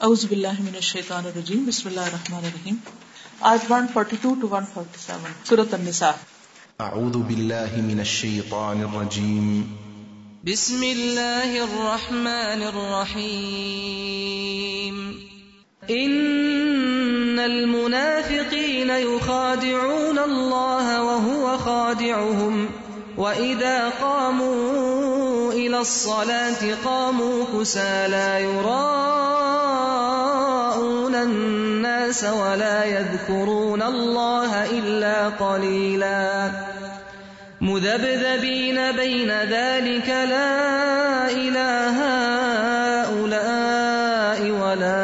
اعوذ باللہ من الشیطان الرجیم بسم اللہ الرحمن الرحیم۔ آج 142 ٹو 147 سورۃ النساء۔ اعوذ باللہ من الشیطان الرجیم۔ بسم اللہ الرحمن الرحیم۔ ان المنافقین يخادعون الله وهو خادعهم وإذا قاموا إلى الصلاة قاموا كسى لا يراءون الناس ولا يذكرون الله إلا قليلا. مذبذبين بين ذلك لا إله هؤلاء ولا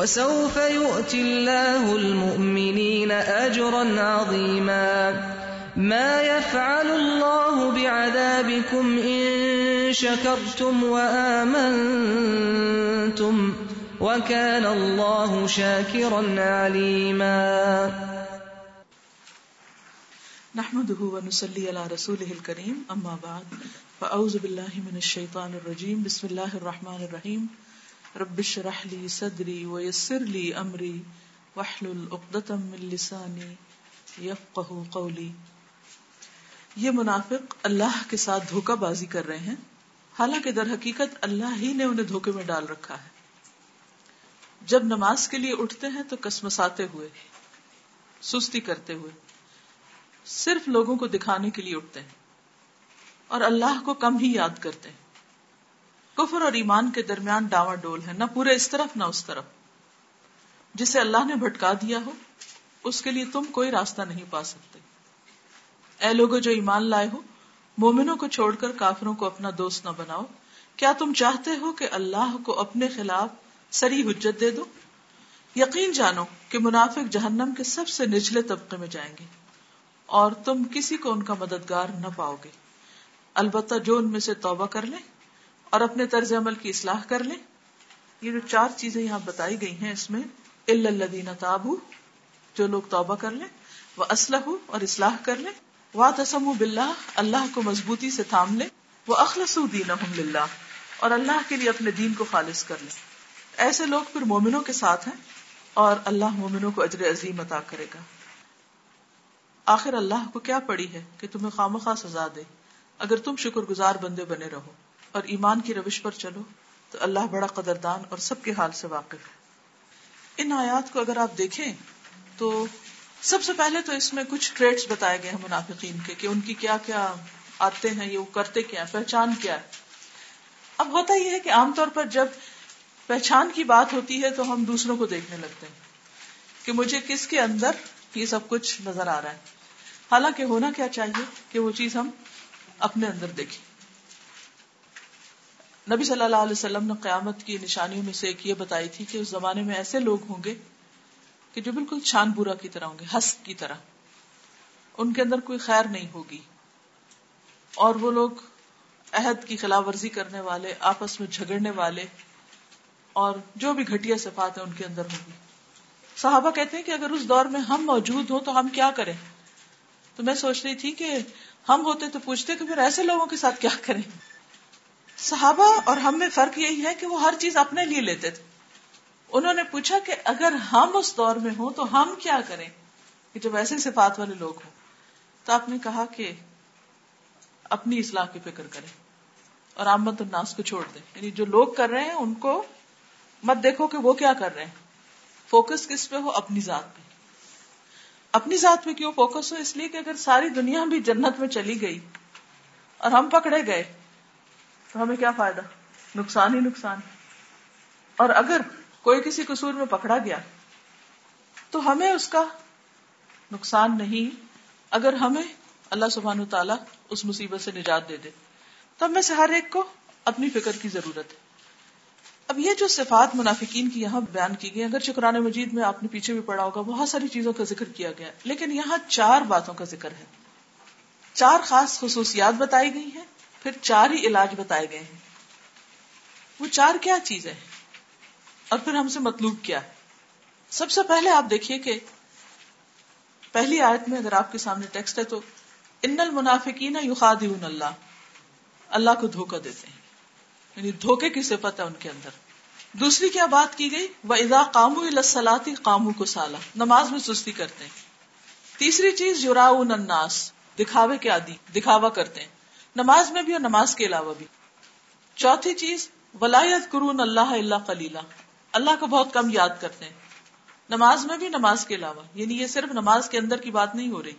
وسوف يؤتي الله المؤمنين أجرا عظيما. ما يفعل الله بعذابكم إن شكرتم وآمنتم وكان الله شاكرا عليما. نحمده ونصلي على رسوله الكريم اما بعد فاعوذ بالله من الشيطان الرجيم. بسم الله الرحمن الرحيم. رب اشرح لي صدري ويسر لي امري واحلل عقدة من لساني يفقهوا یہ منافق اللہ کے ساتھ دھوکہ بازی کر رہے ہیں۔ حالانکہ در حقیقت اللہ ہی نے انہیں دھوکے میں ڈال رکھا ہے۔ جب نماز کے لیے اٹھتے ہیں تو کسمساتے ہوئے، سستی کرتے ہوئے، صرف لوگوں کو دکھانے کے لیے اٹھتے ہیں اور اللہ کو کم ہی یاد کرتے ہیں۔ کفر اور ایمان کے درمیان ڈاوا ڈول ہے، نہ پورے اس طرف نہ اس طرف۔ جسے اللہ نے بھٹکا دیا ہو، اس کے لیے تم کوئی راستہ نہیں پا سکتے۔ اے لوگوں جو ایمان لائے ہو، مومنوں کو چھوڑ کر کافروں کو اپنا دوست نہ بناؤ۔ کیا تم چاہتے ہو کہ اللہ کو اپنے خلاف سری حجت دے دو؟ یقین جانو کہ منافق جہنم کے سب سے نچلے طبقے میں جائیں گے، اور تم کسی کو ان کا مددگار نہ پاؤ گے۔ البتہ جو ان میں سے توبہ کر لیں اور اپنے طرز عمل کی اصلاح کر لیں۔ یہ جو چار چیزیں یہاں بتائی گئی ہیں اس میں الدین تابو جو لوگ توبہ کر لیں وہ اسلح اور اصلاح کر لیں۔ وا تسم بلّہ اللہ کو مضبوطی سے تھام لے وہ اخلص دین للہ اور اللہ کے لیے اپنے دین کو خالص کر لیں۔ ایسے لوگ پھر مومنوں کے ساتھ ہیں، اور اللہ مومنوں کو اجر عظیم عطا کرے گا۔ آخر اللہ کو کیا پڑی ہے کہ تمہیں خام خواہ سزا دے، اگر تم شکر گزار بندے بنے رہو۔ اور ایمان کی روش پر چلو تو اللہ بڑا قدردان اور سب کے حال سے واقف ہے۔ ان آیات کو اگر آپ دیکھیں تو سب سے پہلے تو اس میں کچھ ٹریڈس بتائے گئے ہیں منافقین کے کہ ان کی کیا کیا آتے ہیں، یہ وہ کرتے کیا پہچان کیا ہے۔ اب ہوتا یہ ہے کہ عام طور پر جب پہچان کی بات ہوتی ہے تو ہم دوسروں کو دیکھنے لگتے ہیں کہ مجھے کس کے اندر یہ سب کچھ نظر آ رہا ہے۔ حالانکہ ہونا کیا چاہیے کہ وہ چیز ہم اپنے اندر دیکھیں۔ نبی صلی اللہ علیہ وسلم نے قیامت کی نشانیوں میں سے ایک یہ بتائی تھی کہ اس زمانے میں ایسے لوگ ہوں گے کہ جو بالکل چھان بورا کی طرح ہوں گے، ہست کی طرح۔ ان کے اندر کوئی خیر نہیں ہوگی۔ اور وہ لوگ عہد کی خلاف ورزی کرنے والے، آپس میں جھگڑنے والے اور جو بھی گھٹیا صفات ہیں ان کے اندر ہوگی صحابہ کہتے ہیں کہ اگر اس دور میں ہم موجود ہوں تو ہم کیا کریں؟ تو میں سوچ رہی تھی کہ ہم ہوتے تو پوچھتے کہ پھر ایسے لوگوں کے ساتھ کیا کریں؟ صحابہ اور ہم میں فرق یہی ہے کہ وہ ہر چیز اپنے لیے لیتے تھے۔ انہوں نے پوچھا کہ اگر ہم اس دور میں ہوں تو ہم کیا کریں؟ کہ جب ایسے صفات والے لوگ ہوں تو آپ نے کہا کہ اپنی اصلاح کی فکر کریں اور آمد الناس کو چھوڑ دیں۔ یعنی جو لوگ کر رہے ہیں ان کو مت دیکھو کہ وہ کیا کر رہے ہیں۔ فوکس کس پہ ہو؟ اپنی ذات پہ۔ اپنی ذات پہ کیوں فوکس ہو؟ اس لیے کہ اگر ساری دنیا بھی جنت میں چلی گئی اور ہم پکڑے گئے تو ہمیں کیا فائدہ؟ نقصان ہی نقصان اور اگر کوئی کسی قصور میں پکڑا گیا، تو ہمیں اس کا نقصان نہیں۔ اگر ہمیں اللہ سبحان تعالیٰ اس مصیبت سے نجات دے دے، تو ہم میں سے ہر ایک کو اپنی فکر کی ضرورت ہے۔ اب یہ جو صفات منافقین کی یہاں بیان کی گئی اگر شکران مجید میں آپ نے پیچھے بھی پڑھا ہوگا، بہت ساری چیزوں کا ذکر کیا گیا، لیکن یہاں چار باتوں کا ذکر ہے۔ چار خاص خصوصیات بتائی گئی ہیں۔ پھر چار ہی علاج بتائے گئے ہیں۔ وہ چار کیا چیز ہے اور پھر ہم سے مطلوب کیا ہے؟ سب سے پہلے آپ دیکھیے کہ پہلی آیت میں اگر آپ کے سامنے ٹیکسٹ ہے تو ان المنافقین یخادعون اللہ۔ اللہ کو دھوکا دیتے ہیں۔ یعنی دھوکے کی صفت ہے ان کے اندر۔ دوسری کیا بات کی گئی؟ وہ ادا کامو السلاتی کامو کو سالا نماز میں سستی کرتے ہیں۔ تیسری چیز یورا الناس، دکھاوے کے عادی، دکھاوا کرتے ہیں۔ نماز میں بھی اور نماز کے علاوہ بھی۔ چوتھی چیز ولایت قرون اللہ اللہ کلیلہ اللہ کو بہت کم یاد کرتے ہیں۔ نماز میں بھی، نماز کے علاوہ۔ یعنی یہ صرف نماز کے اندر کی بات نہیں ہو رہی۔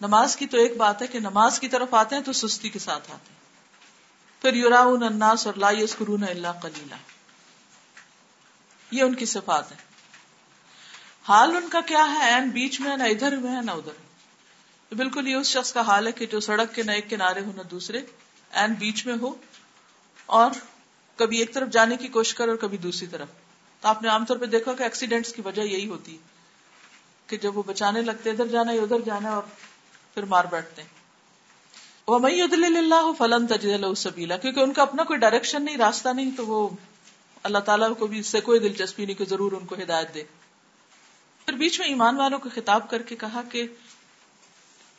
نماز کی تو ایک بات ہے کہ نماز کی طرف آتے ہیں تو سستی کے ساتھ آتے ہیں۔ پھر یورا الناس اور لا قرون اللہ کلیلہ یہ ان کی صفات ہے حال ان کا کیا ہے؟ این بیچ میں نہ ادھر میں ہے، نہ ادھر بالکل یہ اس شخص کا حال ہے کہ جو سڑک کے نہ ایک کنارے ہو نہ دوسرے این بیچ میں ہو، اور کبھی ایک طرف جانے کی کوشش کرے اور کبھی دوسری طرف۔ تو آپ نے عام طور پہ دیکھا کہ ایکسیڈینٹس کی وجہ یہی ہوتی کہ جب وہ بچانے لگتے، ادھر جانا ادھر جانا اور پھر مار بیٹھتے وہ میں اللہ فلن تجد سبیلا کیونکہ ان کا اپنا کوئی ڈائریکشن نہیں، راستہ نہیں، تو وہ اللہ تعالیٰ کو بھی اس سے کوئی دلچسپی نہیں کہ ضرور ان کو ہدایت دے۔ پھر بیچ میں ایمان والوں کو خطاب کر کے کہا کہ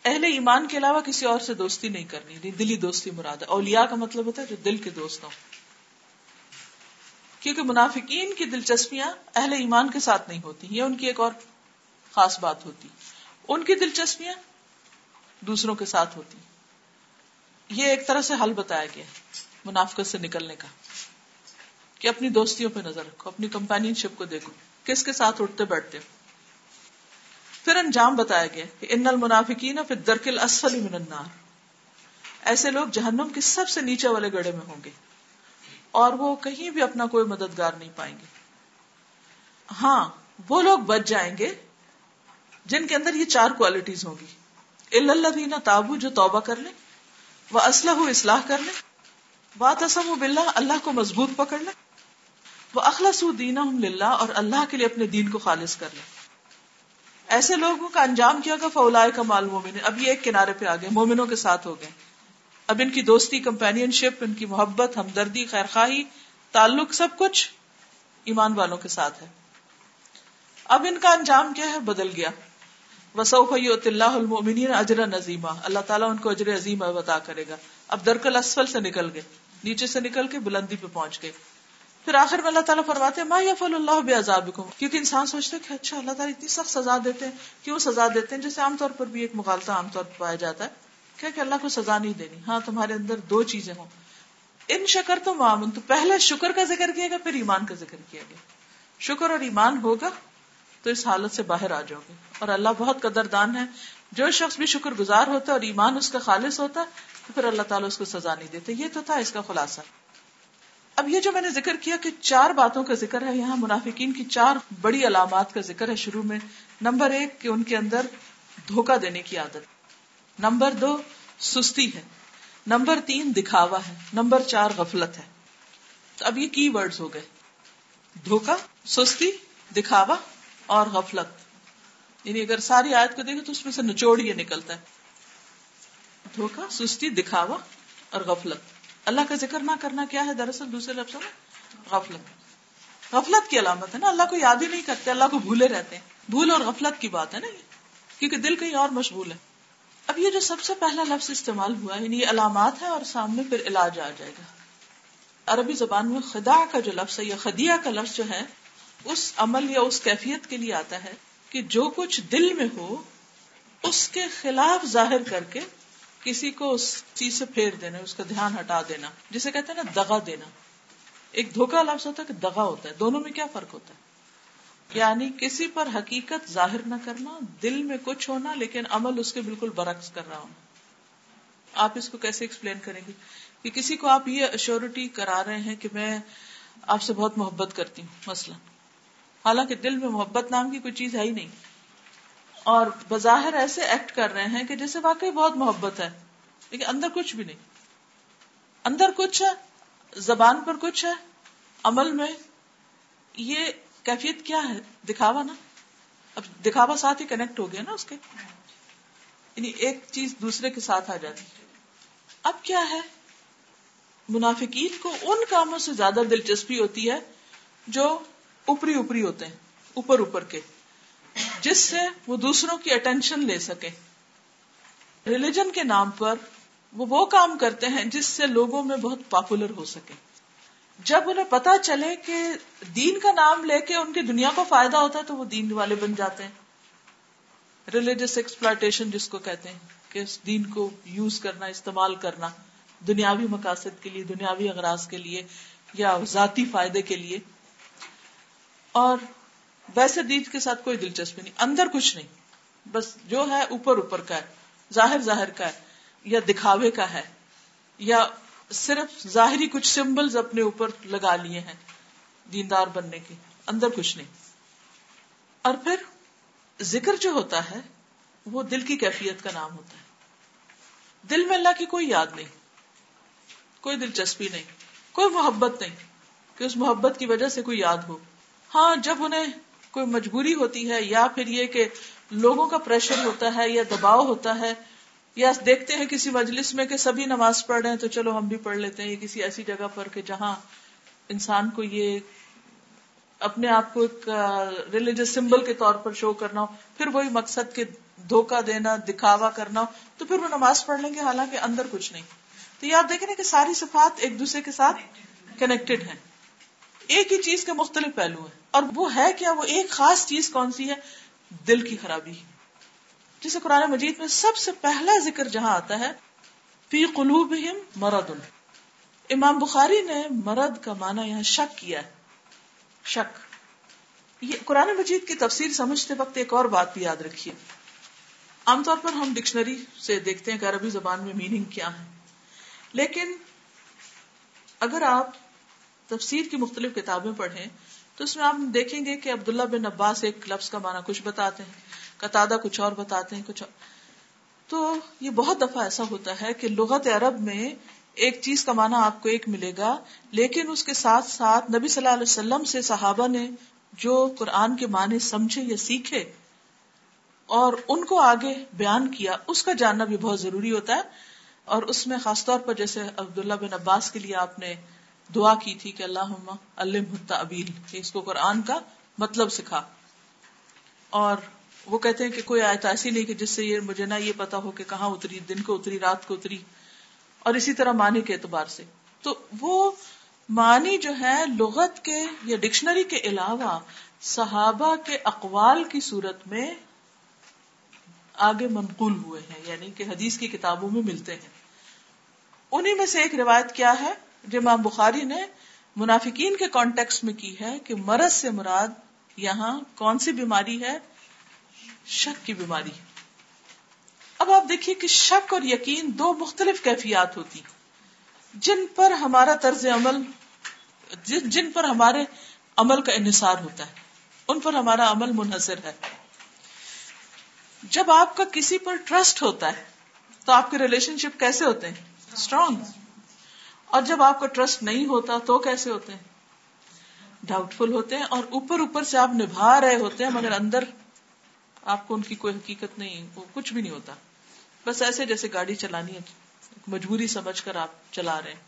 اہل ایمان کے علاوہ کسی اور سے دوستی نہیں کرنی دلی دوستی مراد ہے۔ اولیاء کا مطلب ہوتا ہے جو دل کے دوست ہوں۔ کیونکہ منافقین کی دلچسپیاں اہل ایمان کے ساتھ نہیں ہوتی، یہ ان کی ایک اور خاص بات ہوتی۔ ان کی دلچسپیاں دوسروں کے ساتھ ہوتی۔ یہ ایک طرح سے حل بتایا گیا منافقت سے نکلنے کا، کہ اپنی دوستیوں پہ نظر رکھو، اپنی کمپین شپ کو دیکھو، کس کے ساتھ اٹھتے بیٹھتے ہو۔ پھر انجام بتایا گیا کہ ان المنافقین پھر درکل اسفل من النار۔ ایسے لوگ جہنم کے سب سے نیچے والے گڑے میں ہوں گے اور وہ کہیں بھی اپنا کوئی مددگار نہیں پائیں گے۔ ہاں وہ لوگ بچ جائیں گے جن کے اندر یہ چار کوالٹیز ہوں گی۔ اللہ تابو جو توبہ کر لیں وہ اسلح اصلاح کر لیں بات اسم بلّہ اللہ کو مضبوط پکڑ لیں وہ اخلاص دینا للہ اور اللہ کے لیے اپنے دین کو خالص کر لیں۔ ایسے لوگوں کا انجام کیا گا فولا کا مال مومن اب یہ ایک کنارے پہ آ گئے۔ مومنوں کے ساتھ ہو گئے۔ اب ان کی دوستی کمپین شپ ان کی محبت، ہمدردی خیر خواہی تعلق، سب کچھ ایمان والوں کے ساتھ ہے۔ اب ان کا انجام کیا ہے؟ بدل گیا۔ وسوف اللہ المؤمنین اجر نظیمہ اللہ تعالیٰ ان کو اجر عظیم بتا کرے گا۔ اب درکل اسفل سے نکل گئے۔ نیچے سے نکل کے بلندی پہ پہنچ گئے۔ پھر آخر میں اللہ تعالیٰ فرماتے ما یفل اللہ بے عذاب کیونکہ انسان سوچتے کہ اچھا اللہ تعالیٰ اتنی سخت سزا دیتے ہیں کیوں سزا دیتے ہیں؟ جیسے عام طور پر بھی ایک مغالطہ عام طور پر پایا جاتا ہے کہ, کہ اللہ کو سزا نہیں دینی۔ ہاں تمہارے اندر دو چیزیں ہوں۔ ان شکر تو معمون تو پہلے شکر کا ذکر کیا گیا پھر ایمان کا ذکر کیا گیا۔ شکر اور ایمان ہوگا تو اس حالت سے باہر آ جاؤ گے۔ اور اللہ بہت قدر دان ہے۔ جو شخص بھی شکر گزار ہوتا ہے اور ایمان اس کا خالص ہوتا ہے تو پھر اللہ تعالیٰ اس کو سزا نہیں دیتے۔ یہ تو تھا اس کا خلاصہ۔ اب یہ جو میں نے ذکر کیا کہ چار باتوں کا ذکر ہے، یہاں منافقین کی چار بڑی علامات کا ذکر ہے شروع میں۔ نمبر ایک، کہ ان کے اندر دھوکا دینے کی عادت۔ نمبر دو، سستی ہے۔ نمبر تین، دکھاوا ہے۔ نمبر چار، غفلت ہے۔ تو اب یہ کی ورڈز ہو گئے۔ دھوکا سستی، دکھاوا اور غفلت۔ یعنی اگر ساری آیت کو دیکھیں تو اس میں سے نچوڑ یہ نکلتا ہے۔ دھوکا سستی، دکھاوا اور غفلت۔ اللہ کا ذکر نہ کرنا کیا ہے دراصل دوسرے لفظوں میں؟ غفلت. غفلت کی علامت ہے نا، اللہ کو یاد ہی نہیں کرتے، اللہ کو بھولے رہتے ہیں۔ بھول اور غفلت کی بات ہے نا یہ، کیونکہ دل کہیں اور مشغول ہے۔ اب یہ جو سب سے پہلا لفظ استعمال ہوا یعنی یہ علامات ہے اور سامنے پھر علاج آ جائے گا۔ عربی زبان میں خدا کا جو لفظ ہے یا خدیا کا لفظ جو ہے، اس عمل یا اس کیفیت کے لیے آتا ہے کہ جو کچھ دل میں ہو، اس کے خلاف ظاہر کر کے کسی کو اس چیز سے پھیر دینا، اس کا دھیان ہٹا دینا، جسے کہتے ہیں نا دگا دینا۔ ایک دھوکا لفظ ہوتا ہے کہ دغا ہوتا ہے، دونوں میں کیا فرق ہوتا ہے؟ یعنی کسی پر حقیقت ظاہر نہ کرنا، دل میں کچھ ہونا، لیکن عمل اس کے بالکل برعکس کر رہا ہونا۔ آپ اس کو کیسے ایکسپلین کریں گے؟ کہ کسی کو آپ یہ اشورٹی کرا رہے ہیں کہ میں آپ سے بہت محبت کرتی ہوں، مثلا۔ حالانکہ دل میں محبت نام کی کوئی چیز ہے ہی نہیں۔ اور بظاہر ایسے ایکٹ کر رہے ہیں کہ جیسے واقعی بہت محبت ہے، لیکن اندر کچھ بھی نہیں۔ اندر کچھ ہے، زبان پر کچھ ہے، عمل میں۔ یہ کیفیت کیا ہے؟ دکھاوا نا۔ اب دکھاوا ساتھ ہی کنیکٹ ہو گیا نا اس کے۔ یعنی ایک چیز دوسرے کے ساتھ آ جاتی۔ اب کیا ہے؟ منافقین کو ان کاموں سے زیادہ دلچسپی ہوتی ہے جو اوپری اوپری ہوتے ہیں، اوپر اوپر کے۔ جس سے وہ دوسروں کی اٹینشن لے سکے۔ ریلیجن کے نام پر وہ وہ کام کرتے ہیں جس سے لوگوں میں بہت پاپولر ہو سکے۔ جب انہیں پتا چلے کہ دین کا نام لے کے ان کی دنیا کو فائدہ ہوتا ہے تو وہ دین والے بن جاتے ہیں۔ ریلیجس ایکسپلائٹیشن جس کو کہتے ہیں کہ اس دین کو یوز کرنا، استعمال کرنا، دنیاوی مقاصد کے لیے، دنیاوی اغراض کے لیے یا ذاتی فائدے کے لیے۔ اور ویسے دید کے ساتھ کوئی دلچسپی نہیں، اندر کچھ نہیں، بس جو ہے اوپر اوپر کا ہے، ظاہر ظاہر کا ہے، یا دکھاوے کا ہے، یا صرف ظاہری کچھ سمبلز اپنے اوپر لگا لیے ہیں دیندار بننے کے اندر کچھ نہیں۔ اور پھر ذکر جو ہوتا ہے، وہ دل کی کیفیت کا نام ہوتا ہے۔ دل میں اللہ کی کوئی یاد نہیں، کوئی دلچسپی نہیں، کوئی محبت نہیں کہ اس محبت کی وجہ سے کوئی یاد ہو۔ ہاں جب انہیں کوئی مجبوری ہوتی ہے یا پھر یہ کہ لوگوں کا پریشر ہوتا ہے یا دباؤ ہوتا ہے، یا دیکھتے ہیں کسی مجلس میں کہ سبھی نماز پڑھ رہے ہیں تو چلو ہم بھی پڑھ لیتے ہیں یا کسی ایسی جگہ پر کہ جہاں انسان کو یہ اپنے آپ کو ایک ریلیجس سمبل کے طور پر شو کرنا ہو، پھر وہی مقصد کے دھوکا دینا، دکھاوا کرنا ہو، تو پھر وہ نماز پڑھ لیں گے، حالانکہ اندر کچھ نہیں۔ تو یہ آپ دیکھیں نا کہ ساری صفات ایک دوسرے کے ساتھ کنیکٹڈ ہیں۔ ایک ہی چیز کے مختلف پہلو ہیں۔ اور وہ ہے کیا، وہ ایک خاص چیز کون سی ہے؟ دل کی خرابی۔ جسے قرآن مجید میں سب سے پہلا ذکر جہاں آتا ہے، فی قلوب مرد امام بخاری نے مرد کا معنی یہاں شک کیا ہے۔ شک۔ یہ قرآن مجید کی تفسیر سمجھتے وقت ایک اور بات بھی یاد رکھیے۔ عام طور پر ہم ڈکشنری سے دیکھتے ہیں کہ عربی زبان میں میننگ کیا ہے۔ لیکن اگر آپ تفسیر کی مختلف کتابیں پڑھیں تو اس میں آپ دیکھیں گے کہ عبداللہ بن عباس ایک لفظ کا معنی کچھ بتاتے ہیں قطع کچھ اور بتاتے ہیں، کچھ اور۔ تو یہ بہت دفعہ ایسا ہوتا ہے کہ لغت عرب میں ایک چیز کا معنی آپ کو ایک ملے گا، لیکن اس کے ساتھ ساتھ نبی صلی اللہ علیہ وسلم سے صحابہ نے جو قرآن کے معنی سمجھے یا سیکھے اور ان کو آگے بیان کیا، اس کا جاننا بھی بہت ضروری ہوتا ہے۔ اور اس میں خاص طور پر جیسے عبداللہ بن عباس کے لیے آپ نے دعا کی تھی کہ اللہ ابیل کہ اس کو قرآن کا مطلب سکھا۔ اور وہ کہتے ہیں کہ کوئی آیت ایسی نہیں کہ جس سے یہ مجھے نہ یہ پتا ہو کہ کہاں اتری، دن کو اتری، رات کو اتری۔ اور اسی طرح معنی کے اعتبار سے۔ تو وہ معنی جو ہے لغت کے یا ڈکشنری کے علاوہ صحابہ کے اقوال کی صورت میں آگے منقول ہوئے ہیں یعنی کہ حدیث کی کتابوں میں ملتے ہیں۔ انہیں میں سے ایک روایت کیا ہے؟ جو امام بخاری نے منافقین کے کانٹیکس میں کی ہے کہ مرض سے مراد یہاں کون سی بیماری ہے؟ شک کی بیماری اب آپ دیکھیے کہ شک اور یقین دو مختلف کیفیات ہوتی جن پر ہمارا طرز عمل، جن پر ہمارے عمل کا انحصار ہوتا ہے، ان پر ہمارا عمل منحصر ہے۔ جب آپ کا کسی پر ٹرسٹ ہوتا ہے، تو آپ کے ریلیشن شپ کیسے ہوتے ہیں؟ اسٹرانگ اور جب آپ کا ٹرسٹ نہیں ہوتا تو کیسے ہوتے ہیں؟ ڈاؤٹ فل ہوتے ہیں اور اوپر اوپر سے آپ نبھا رہے ہوتے ہیں، مگر اندر آپ کو ان کی کوئی حقیقت نہیں، وہ کچھ بھی نہیں ہوتا۔ بس ایسے جیسے گاڑی چلانی ہے، مجبوری سمجھ کر آپ چلا رہے ہیں۔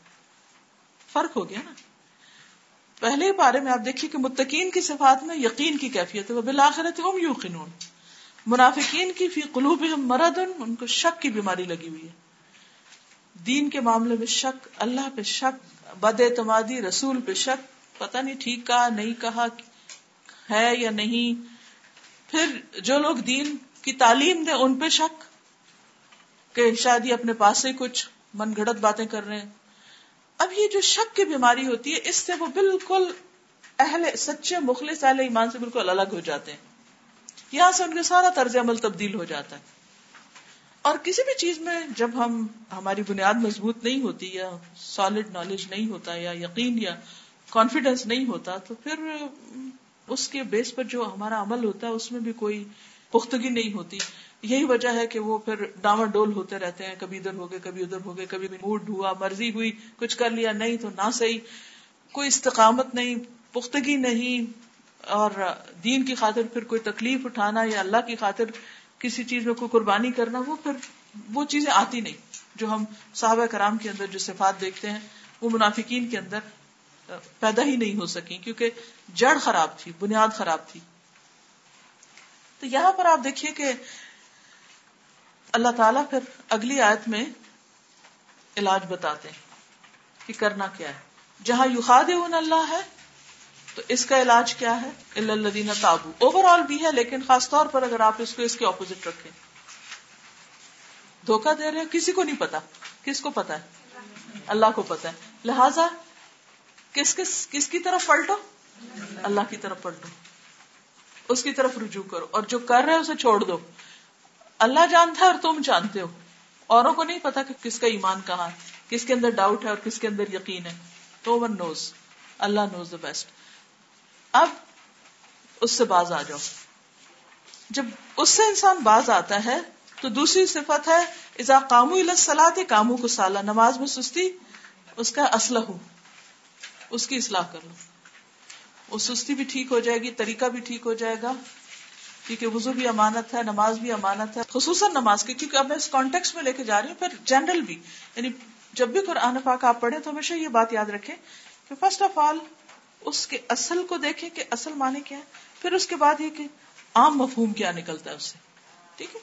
فرق ہو گیا نا۔ پہلے پارے میں آپ دیکھیے کہ متقین کی صفات میں یقین کی کیفیت ہے۔ وہ بالآخرت ہم یو منافقین کی فی قلوب مرد ان کو شک کی بیماری لگی ہوئی ہے۔ دین کے معاملے میں شک، اللہ پہ شک، بد اعتمادی، رسول پہ شک، پتہ نہیں ٹھیک کہا، نہیں کہا، ہے یا نہیں۔ پھر جو لوگ دین کی تعلیم دے ان پہ شک کہ شاید یہ اپنے پاس سے کچھ من گھڑت باتیں کر رہے ہیں۔ اب یہ جو شک کی بیماری ہوتی ہے، اس سے وہ بالکل اہل سچے مخلص اہل ایمان سے بالکل الگ ہو جاتے ہیں۔ یہاں سے ان کا سارا طرز عمل تبدیل ہو جاتا ہے۔ اور کسی بھی چیز میں جب ہم ہماری بنیاد مضبوط نہیں ہوتی یا سالڈ نالج نہیں ہوتا یا یقین یا کانفیڈینس نہیں ہوتا، تو پھر اس کے بیس پر جو ہمارا عمل ہوتا ہے، اس میں بھی کوئی پختگی نہیں ہوتی۔ یہی وجہ ہے کہ وہ پھر ڈاما ڈول ہوتے رہتے ہیں۔ کبھی ادھر ہو گئے کبھی ادھر ہو گئے کبھی موڈ ہوا، مرضی ہوئی، کچھ کر لیا، نہیں تو نہ صحیح۔ کوئی استقامت نہیں، پختگی نہیں۔ اور دین کی خاطر پھر کوئی تکلیف اٹھانا یا اللہ کی خاطر کسی چیز میں کوئی قربانی کرنا، وہ پھر وہ چیزیں آتی نہیں۔ جو ہم صحابہ کرام کے اندر جو صفات دیکھتے ہیں، وہ منافقین کے اندر پیدا ہی نہیں ہو سکی کیونکہ جڑ خراب تھی، بنیاد خراب تھی۔ تو یہاں پر آپ دیکھیے کہ اللہ تعالیٰ پھر اگلی آیت میں علاج بتاتے ہیں کہ کرنا کیا ہے۔ جہاں یوخاد اللہ ہے تو اس کا علاج کیا ہے؟ اللہ تابو۔ اوور آل بھی ہے، لیکن خاص طور پر اگر آپ اس کو اس کے اپوزٹ رکھیں۔ دھوکہ دے رہے کسی کو نہیں پتا۔ کس کو پتا ہے؟ اللہ کو پتا ہے۔ لہذا کس کس کس کی طرف پلٹو؟ اللہ کی طرف پلٹو۔ اس کی طرف رجوع کرو۔ اور جو کر رہے اسے چھوڑ دو۔ اللہ جانتا ہے اور تم جانتے ہو۔ اوروں کو نہیں پتا کہ کس کا ایمان کہاں ہے، کس کے اندر ڈاؤٹ ہے اور کس کے اندر یقین ہے۔ تو one knows Allah nose the best اب اس سے باز آ جاؤ۔ جب اس سے انسان باز آتا ہے تو دوسری صفت ہے ازا کامو السلاط کامو کو سالہ نماز میں سستی، اس کا اسلح ہو اس کی اصلاح کر لو۔ وہ سستی بھی ٹھیک ہو جائے گی، طریقہ بھی ٹھیک ہو جائے گا، کیونکہ وضو بھی امانت ہے، نماز بھی امانت ہے، خصوصاً نماز کی، کیونکہ اب میں اس کانٹیکس میں لے کے جا رہی ہوں، پھر جنرل بھی۔ یعنی جب بھی قرآن پاک آپ پڑھیں تو ہمیشہ یہ بات یاد رکھیں کہ فرسٹ آف آل اس کے اصل کو دیکھیں کہ اصل معنی کیا ہے، پھر اس کے بعد یہ کہ عام مفہوم کیا نکلتا ہے اس سے۔ ٹھیک ہے؟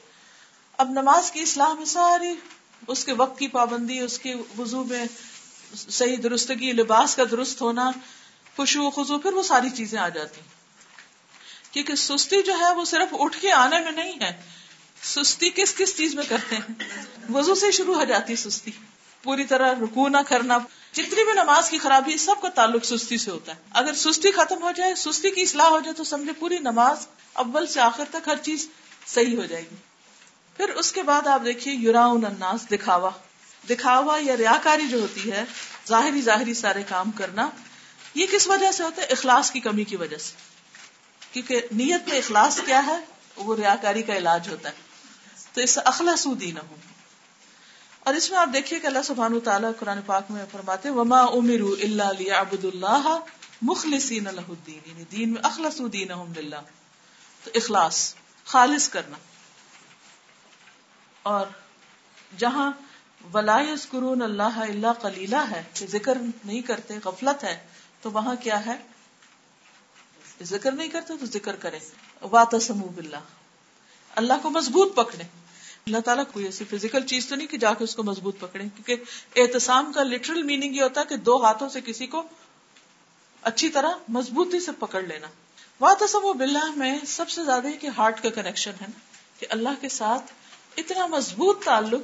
اب نماز کی اصلاح میں ساری، اس کے وقت کی پابندی، اس کے وضو میں صحیح درستگی، لباس کا درست ہونا خوشو خزو پھر وہ ساری چیزیں آ جاتی کیونکہ سستی جو ہے وہ صرف اٹھ کے آنے میں نہیں ہے۔ سستی کس کس چیز میں کرتے ہیں؟ وضو سے شروع ہو جاتی سستی۔ پوری طرح رکو نہ کرنا۔ جتنی بھی نماز کی خرابی سب کا تعلق سستی سے ہوتا ہے۔ اگر سستی ختم ہو جائے، سستی کی اصلاح ہو جائے، تو سمجھے پوری نماز اول سے آخر تک ہر چیز صحیح ہو جائے گی۔ پھر اس کے بعد آپ دیکھیے یورا الناس، دکھاوا۔ دکھاوا یا ریاکاری جو ہوتی ہے، ظاہری ظاہری سارے کام کرنا، یہ کس وجہ سے ہوتا ہے؟ اخلاص کی کمی کی وجہ سے۔ کیونکہ نیت میں اخلاص کیا ہے؟ وہ ریاکاری کا علاج ہوتا ہے۔ تو اس سے اخلاص نہ ہو اور اس میں آپ دیکھیے کہ اللہ سبحانہ تعالیٰ قرآن پاک میں فرماتے وما امیر اللہ عبد اللہ مخلصین الہ الدین یعنی دین میں اخلص دین للہ تو اخلاص، خالص کرنا۔ اور جہاں ولایس قرون اللہ اللہ کلیلہ ہے، کہ ذکر نہیں کرتے، غفلت ہے، تو وہاں کیا ہے؟ ذکر نہیں کرتے تو ذکر کرے وات سمو بلّہ اللہ کو مضبوط پکڑے اللہ تعالیٰ کوئی ایسی فزیکل چیز تو نہیں کہ جا کے اس کو مضبوط پکڑے، کیونکہ احتسام کا لٹرل میننگ یہ ہوتا ہے کہ دو ہاتھوں سے کسی کو اچھی طرح مضبوطی سے پکڑ لینا۔ وات سمو بلّہ میں سب سے زیادہ کہ ہارٹ کا کنیکشن ہے نا، کہ اللہ کے ساتھ اتنا مضبوط تعلق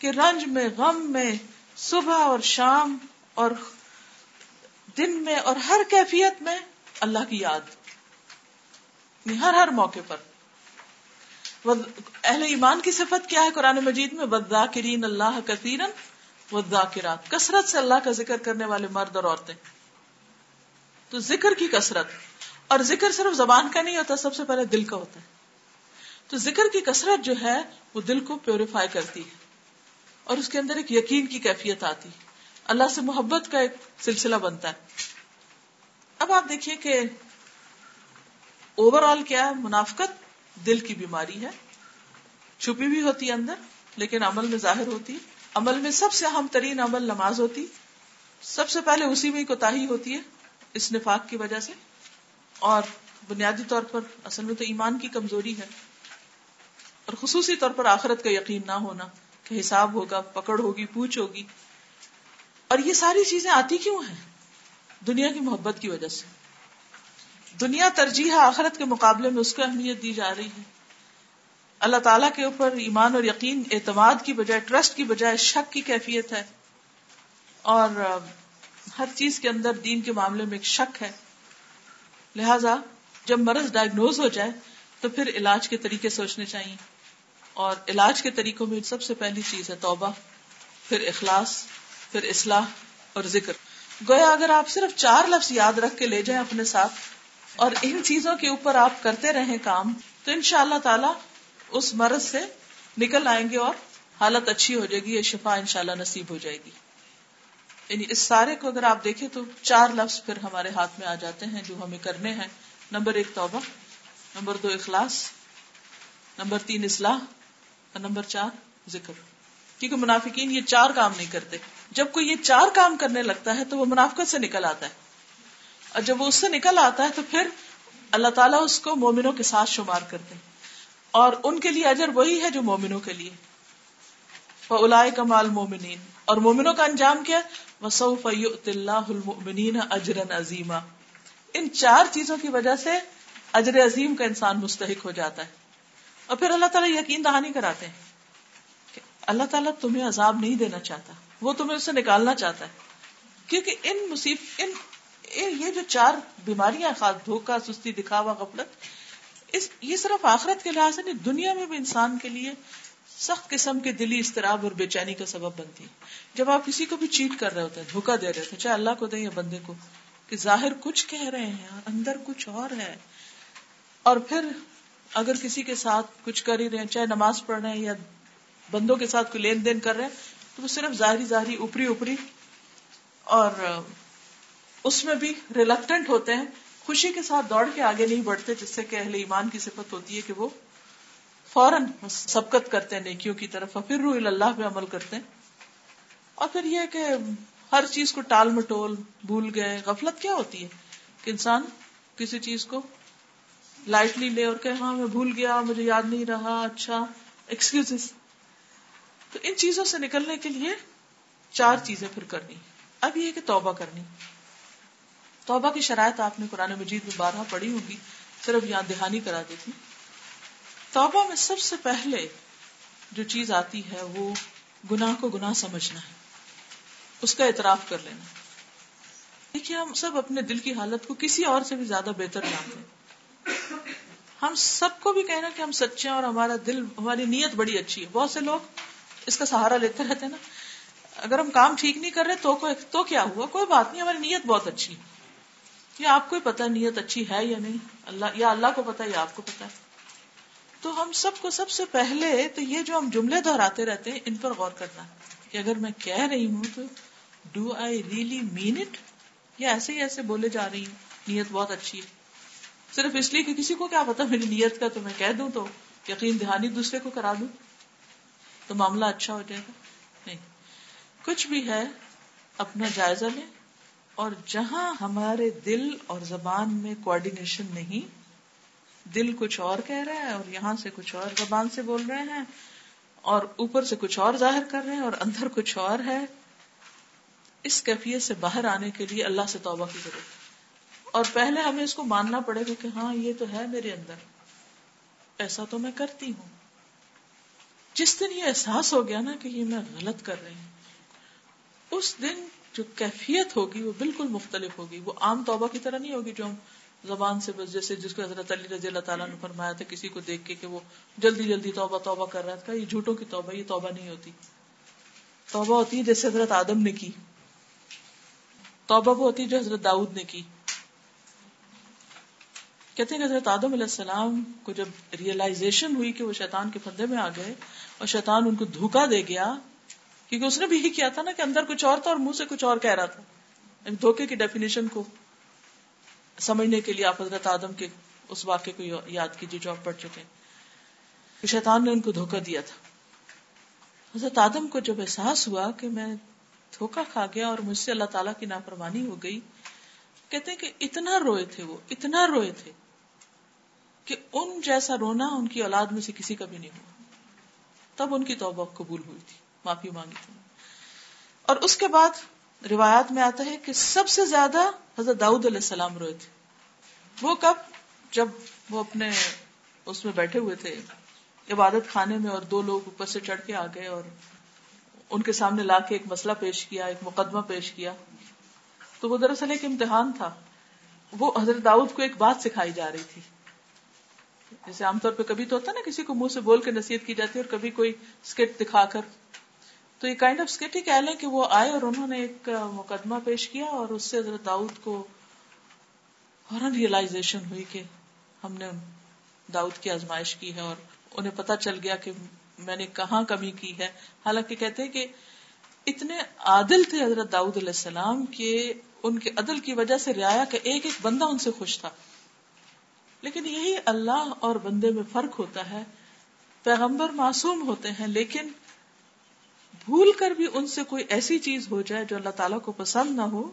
کہ رنج میں، غم میں، صبح اور شام اور دن میں اور ہر کیفیت میں اللہ کی یاد۔ یعنی ہر ہر موقع پر۔ اہل ایمان کی صفت کیا ہے قرآن مجید میں؟ بداکرین اللہ کثیرن وزاکرات کثرت سے اللہ کا ذکر کرنے والے مرد اور عورتیں۔ تو ذکر کی کثرت۔ اور ذکر صرف زبان کا نہیں ہوتا، سب سے پہلے دل کا ہوتا ہے۔ تو ذکر کی کثرت جو ہے، وہ دل کو پیوریفائی کرتی ہے۔ اور اس کے اندر ایک یقین کی کیفیت آتی ہے۔ اللہ سے محبت کا ایک سلسلہ بنتا ہے۔ اب آپ دیکھیے کہ اوور آل کیا ہے؟ منافقت۔ دل کی بیماری ہے، چھپی بھی ہوتی ہے اندر، لیکن عمل میں ظاہر ہوتی عمل میں سب سے اہم ترین عمل نماز ہوتی، سب سے پہلے اسی میں کوتا ہوتی ہے، اس نفاق کی وجہ سے۔ اور بنیادی طور پر اصل میں تو ایمان کی کمزوری ہے۔ اور خصوصی طور پر آخرت کا یقین نہ ہونا، کہ حساب ہوگا، پکڑ ہوگی، پوچھ ہوگی۔ اور یہ ساری چیزیں آتی کیوں ہیں؟ دنیا کی محبت کی وجہ سے۔ دنیا ترجیح آخرت کے مقابلے میں اس کو اہمیت دی جا رہی ہے۔ اللہ تعالیٰ کے اوپر ایمان اور یقین، اعتماد کی بجائے، ٹرسٹ کی بجائے شک کی کیفیت ہے۔ اور ہر چیز کے اندر دین کے معاملے میں ایک شک ہے۔ لہذا جب مرض ڈائگنوز ہو جائے تو پھر علاج کے طریقے سوچنے چاہیے۔ اور علاج کے طریقوں میں سب سے پہلی چیز ہے توبہ، پھر اخلاص، پھر اصلاح اور ذکر۔ گویا اگر آپ صرف چار لفظ یاد رکھ کے لے جائیں اپنے ساتھ اور ان چیزوں کے اوپر آپ کرتے رہیں کام، تو ان شاء اللہ تعالی اس مرض سے نکل آئیں گے اور حالت اچھی ہو جائے گی، یہ شفا ان شاء اللہ نصیب ہو جائے گی۔ یعنی اس سارے کو اگر آپ دیکھیں تو چار لفظ پھر ہمارے ہاتھ میں آ جاتے ہیں جو ہمیں کرنے ہیں۔ نمبر ایک توبہ، نمبر دو اخلاص، نمبر تین اصلاح اور نمبر چار ذکر۔ کیونکہ منافقین یہ چار کام نہیں کرتے۔ جب کوئی یہ چار کام کرنے لگتا ہے تو وہ منافقت سے نکل آتا ہے۔ اور جب وہ اس سے نکل آتا ہے تو پھر اللہ تعالیٰ اس کو مومنوں کے ساتھ شمار کرتے ہیں۔ اور ان کے لیے اجر وہی ہے جو مومنوں کے لیے۔ کمال مومنین اور مومنوں کا انجام کیا وسوف اللہ المؤمنین اجرا عظیما ان چار چیزوں کی وجہ سے اجر عظیم کا انسان مستحق ہو جاتا ہے۔ اور پھر اللہ تعالیٰ یقین دہانی کراتے ہیں کہ اللہ تعالیٰ تمہیں عذاب نہیں دینا چاہتا۔ وہ تمہیں اسے نکالنا چاہتا ہے۔ کیونکہ ان مصیب ان یہ جو چار بیماریاں خاص دھوکا سستی، دکھاوا، غفلت، اس، یہ صرف آخرت کے لحاظ سے نہیں، دنیا میں بھی انسان کے لیے سخت قسم کے دلی استراب اور بے چینی کا سبب بنتی ہے جب آپ کسی کو بھی چیٹ کر رہے ہوتے ہیں دھوکا دے رہے ہوتے ہیں، چاہے اللہ کو دیں یا بندے کو، کہ ظاہر کچھ کہہ رہے ہیں اندر کچھ اور ہے۔ اور پھر اگر کسی کے ساتھ کچھ کر ہی رہے ہیں، چاہے نماز پڑھ رہے ہیں یا بندوں کے ساتھ کوئی لین دین کر رہے ہیں، تو وہ صرف ظاہری ظاہری، اوپری اوپری اور اس میں بھی ریلکٹنٹ ہوتے ہیں، خوشی کے ساتھ دوڑ کے آگے نہیں بڑھتے، جس سے کہ اہل ایمان کی صفت ہوتی ہے کہ وہ فوراً سبقت کرتے ہیں نیکیوں کی طرف پھر روح اللہ پہ عمل کرتے ہیں۔ اور پھر یہ کہ ہر چیز کو ٹال مٹول، بھول گئے، غفلت کیا ہوتی ہے کہ انسان کسی چیز کو لائٹلی لے اور کہ ہاں میں بھول گیا، مجھے یاد نہیں رہا اچھا ایکسکیوز تو ان چیزوں سے نکلنے کے لیے چار چیزیں پھر کرنی۔ اب یہ کہ توبہ کرنی۔ توبہ کی شرائط آپ نے قرآن مجید میں بارہ پڑھی ہوگی، صرف یہاں دہانی کرا دیتی توبہ میں سب سے پہلے جو چیز آتی ہے، وہ گناہ کو گناہ سمجھنا ہے۔ اس کا اعتراف کر لینا۔ دیکھیے، ہم سب اپنے دل کی حالت کو کسی اور سے بھی زیادہ بہتر جانتے ہیں۔ ہم سب کو بھی کہنا کہ ہم سچے ہیں اور ہمارا دل، ہماری نیت بڑی اچھی ہے۔ بہت سے لوگ اس کا سہارا لیتے رہتے ہیں نا۔ اگر ہم کام ٹھیک نہیں کر رہے تو کیا ہوا؟ کوئی بات نہیں، ہماری نیت بہت اچھی ہے۔ یا آپ کو پتا نیت اچھی ہے یا نہیں؟ اللہ یا اللہ کو پتا یا آپ کو پتا ہے۔ تو ہم سب کو سب سے پہلے تو یہ جو ہم جملے دہراتے رہتے ہیں، ان پر غور کرنا۔ کہ اگر میں کہہ رہی ہوں تو do I really mean it یا ایسے ہی ایسے بولے جا رہی ہوں نیت بہت اچھی ہے۔ صرف اس لیے کہ کسی کو کیا پتا میری نیت کا تو میں کہہ دوں تو یقین دہانی دوسرے کو کرا دوں؟ تو معاملہ اچھا ہو جائے گا؟ نہیں۔ کچھ بھی ہے، اپنا جائزہ لیں۔ اور جہاں ہمارے دل اور زبان میں کوآڈینیشن نہیں، دل کچھ اور کہہ رہا ہے اور یہاں سے کچھ اور زبان سے بول رہے ہیں، اور اوپر سے کچھ اور ظاہر کر رہے ہیں اور اندر کچھ اور ہے، اس کیفیت سے باہر آنے کے لیے اللہ سے توبہ کی ضرورت اور پہلے ہمیں اس کو ماننا پڑے گا کہ ہاں یہ تو ہے میرے اندر۔ ایسا تو میں کرتی ہوں۔ جس دن یہ احساس ہو گیا نا کہ یہ میں غلط کر رہی ہوں، اس دن جو کیفیت ہوگی وہ بالکل مختلف ہوگی۔ وہ عام توبہ کی طرح نہیں ہوگی جو ہم زبان سے بس جیسے جس کو حضرت علی رضی اللہ تعالیٰ نے فرمایا تھا، کسی کو دیکھ کے کہ وہ جلدی جلدی توبہ توبہ کر رہا تھا، یہ جھوٹوں کی توبہ، یہ توبہ نہیں ہوتی۔ توبہ ہوتی ہے جیسے حضرت آدم نے کی۔ توبہ وہ ہوتی ہے جو حضرت داؤد نے کی۔ کہتے ہیں کہ حضرت آدم علیہ السلام کو جب ریئلائزیشن ہوئی کہ وہ شیطان کے پندے میں آ گئے اور شیطان ان کو دھوکا دے گیا کیونکہ اس نے بھی ہی کیا تھا نا کہ اندر کچھ اور تھا اور منہ سے کچھ اور کہہ رہا تھا۔ دھوکے کی ڈیفینیشن کو سمجھنے کے لیے آپ حضرت آدم کے اس واقعے کو یاد کیجیے جو آپ پڑھ چکے ہیں۔ شیطان نے ان کو دھوکا دیا تھا۔ حضرت آدم کو جب احساس ہوا کہ میں دھوکا کھا گیا اور مجھ سے اللہ تعالیٰ کی نافرمانی ہو گئی، کہتے ہیں کہ اتنا روئے تھے وہ، اتنا روئے تھے کہ ان جیسا رونا ان کی اولاد میں سے کسی کا بھی نہیں ہوا۔ تب ان کی توبہ قبول ہوئی تھی۔ معافی مانگی تھی۔ اور اس کے بعد روایات میں آتا ہے کہ سب سے زیادہ حضرت داؤد علیہ السلام روئے تھے۔ وہ کب؟ جب وہ اپنے اس میں بیٹھے ہوئے تھے، عبادت خانے میں، اور دو لوگ اوپر سے چڑھ کے آ گئے، اور ان کے سامنے لا کے ایک مسئلہ پیش کیا، ایک مقدمہ پیش کیا۔ تو وہ دراصل ایک امتحان تھا۔ وہ حضرت داؤد کو ایک بات سکھائی جا رہی تھی۔ جیسے عام طور پہ کبھی تو ہوتا نا، کسی کو منہ سے بول کے نصیحت کی جاتی ہے اور کبھی کوئی اسکٹ دکھا کر۔ تو یہ کائنڈ آف اسکٹ ہی کہہ لیں کہ وہ آئے اور انہوں نے ایک مقدمہ پیش کیا اور اس سے حضرت داؤد کو فوراً ریئلائزیشن ہوئی کہ ہم نے داؤد کی آزمائش کی ہے اور انہیں پتا چل گیا کہ میں نے کہاں کمی کی ہے۔ حالانکہ کہتے ہیں کہ اتنے عادل تھے حضرت داؤد علیہ السلام کہ ان کے عدل کی وجہ سے رعایا کہ ایک ایک بندہ ان سے خوش تھا۔ لیکن یہی اللہ اور بندے میں فرق ہوتا ہے۔ پیغمبر معصوم ہوتے ہیں لیکن بھول کر بھی ان سے کوئی ایسی چیز ہو جائے جو اللہ تعالیٰ کو پسند نہ ہو،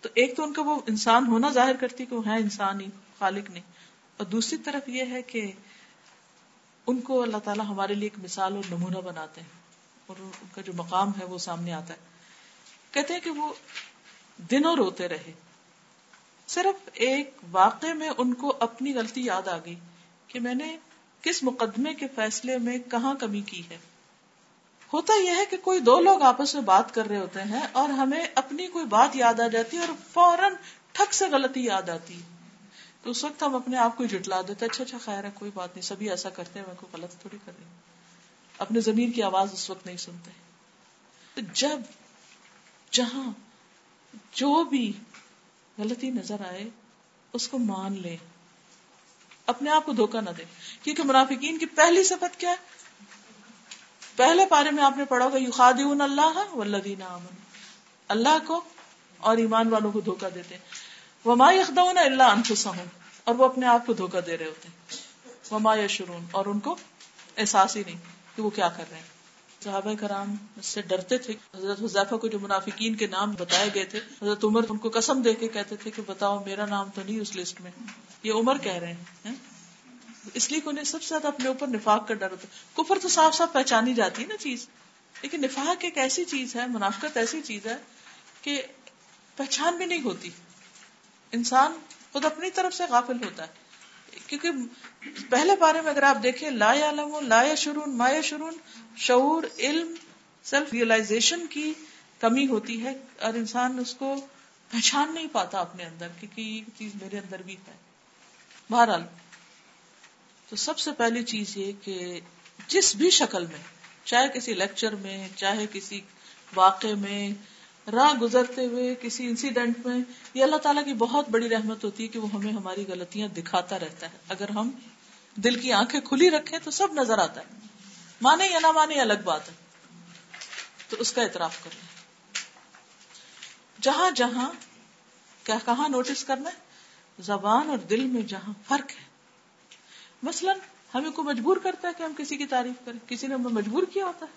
تو ایک تو ان کا وہ انسان ہونا ظاہر کرتی کہ وہ ہے انسان ہی، خالق نہیں۔ اور دوسری طرف یہ ہے کہ ان کو اللہ تعالیٰ ہمارے لیے ایک مثال اور نمونہ بناتے ہیں۔ اور ان کا جو مقام ہے وہ سامنے آتا ہے۔ کہتے ہیں کہ وہ دنوں روتے رہے۔ صرف ایک واقع میں ان کو اپنی غلطی یاد آ گئی کہ میں نے کس مقدمے کے فیصلے میں کہاں کمی کی ہے۔ ہوتا یہ ہے کہ کوئی دو لوگ آپس میں بات کر رہے ہوتے ہیں اور ہمیں اپنی کوئی بات یاد آ جاتی ہے اور فوراً ٹھک سے غلطی یاد آتی ہے۔ تو اس وقت ہم اپنے آپ کو جٹلا دیتے اچھا اچھا خیر ہے، کوئی بات نہیں، سبھی ایسا کرتے ہیں، میں کوئی غلط تھوڑی کر رہی ہوں۔ اپنے زمین کی آواز اس وقت نہیں سنتے۔ تو جب جہاں جو بھی غلطی نظر آئے، اس کو مان لے۔ اپنے آپ کو دھوکہ نہ دے۔ کیونکہ منافقین کی پہلی سفت کیا ہے؟ پہلے پارے میں آپ نے پڑھا ہوگا، یخادعون اللہ والذین آمنوا۔ اللہ کو اور ایمان والوں کو دھوکہ دیتے وما یخدعون الا انفسهم اور وہ اپنے آپ کو دھوکہ دے رہے ہوتے ہیں۔ وما یشرون اور ان کو احساس ہی نہیں کہ وہ کیا کر رہے ہیں۔ صحابہ کرام اس سے ڈرتے تھے۔ حضرت حذیفہ کو جو منافقین کے نام بتائے گئے تھے، حضرت عمر ان کو قسم دے کے کہتے تھے کہ بتاؤ، میرا نام تو نہیں اس لسٹ میں۔ یہ عمر کہہ رہے ہیں؟ اس لیے انہیں سب سے زیادہ اپنے اوپر نفاق کا ڈر ہوتا ہے۔ کفر تو صاف صاف پہچانی جاتی ہے نا چیز، لیکن نفاق ایک ایسی چیز ہے، منافقت ایسی چیز ہے کہ پہچان بھی نہیں ہوتی۔ انسان خود اپنی طرف سے غافل ہوتا ہے۔ کیونکہ پہلے بارے میں اگر آپ دیکھیں، لا علم لا شرون ما شرون شعور، علم، سیلف ریئلائزیشن کی کمی ہوتی ہے اور انسان اس کو پہچان نہیں پاتا اپنے اندر کیونکہ یہ چیز میرے اندر بھی ہے۔ بہرحال تو سب سے پہلی چیز یہ کہ جس بھی شکل میں، چاہے کسی لیکچر میں، چاہے کسی واقع میں، راہ گزرتے ہوئے، کسی انسیڈنٹ میں، یہ اللہ تعالیٰ کی بہت بڑی رحمت ہوتی ہے کہ وہ ہمیں ہماری غلطیاں دکھاتا رہتا ہے۔ اگر ہم دل کی آنکھیں کھلی رکھیں تو سب نظر آتا ہے۔ مانے یا نہ مانے الگ بات ہے۔ تو اس کا اعتراف کر لیں جہاں جہاں کیا کہاں نوٹس کرنا ہے، زبان اور دل میں جہاں فرق ہے۔ مثلاً ہمیں کو مجبور کرتا ہے کہ ہم کسی کی تعریف کریں، کسی نے ہمیں مجبور کیا ہوتا ہے؟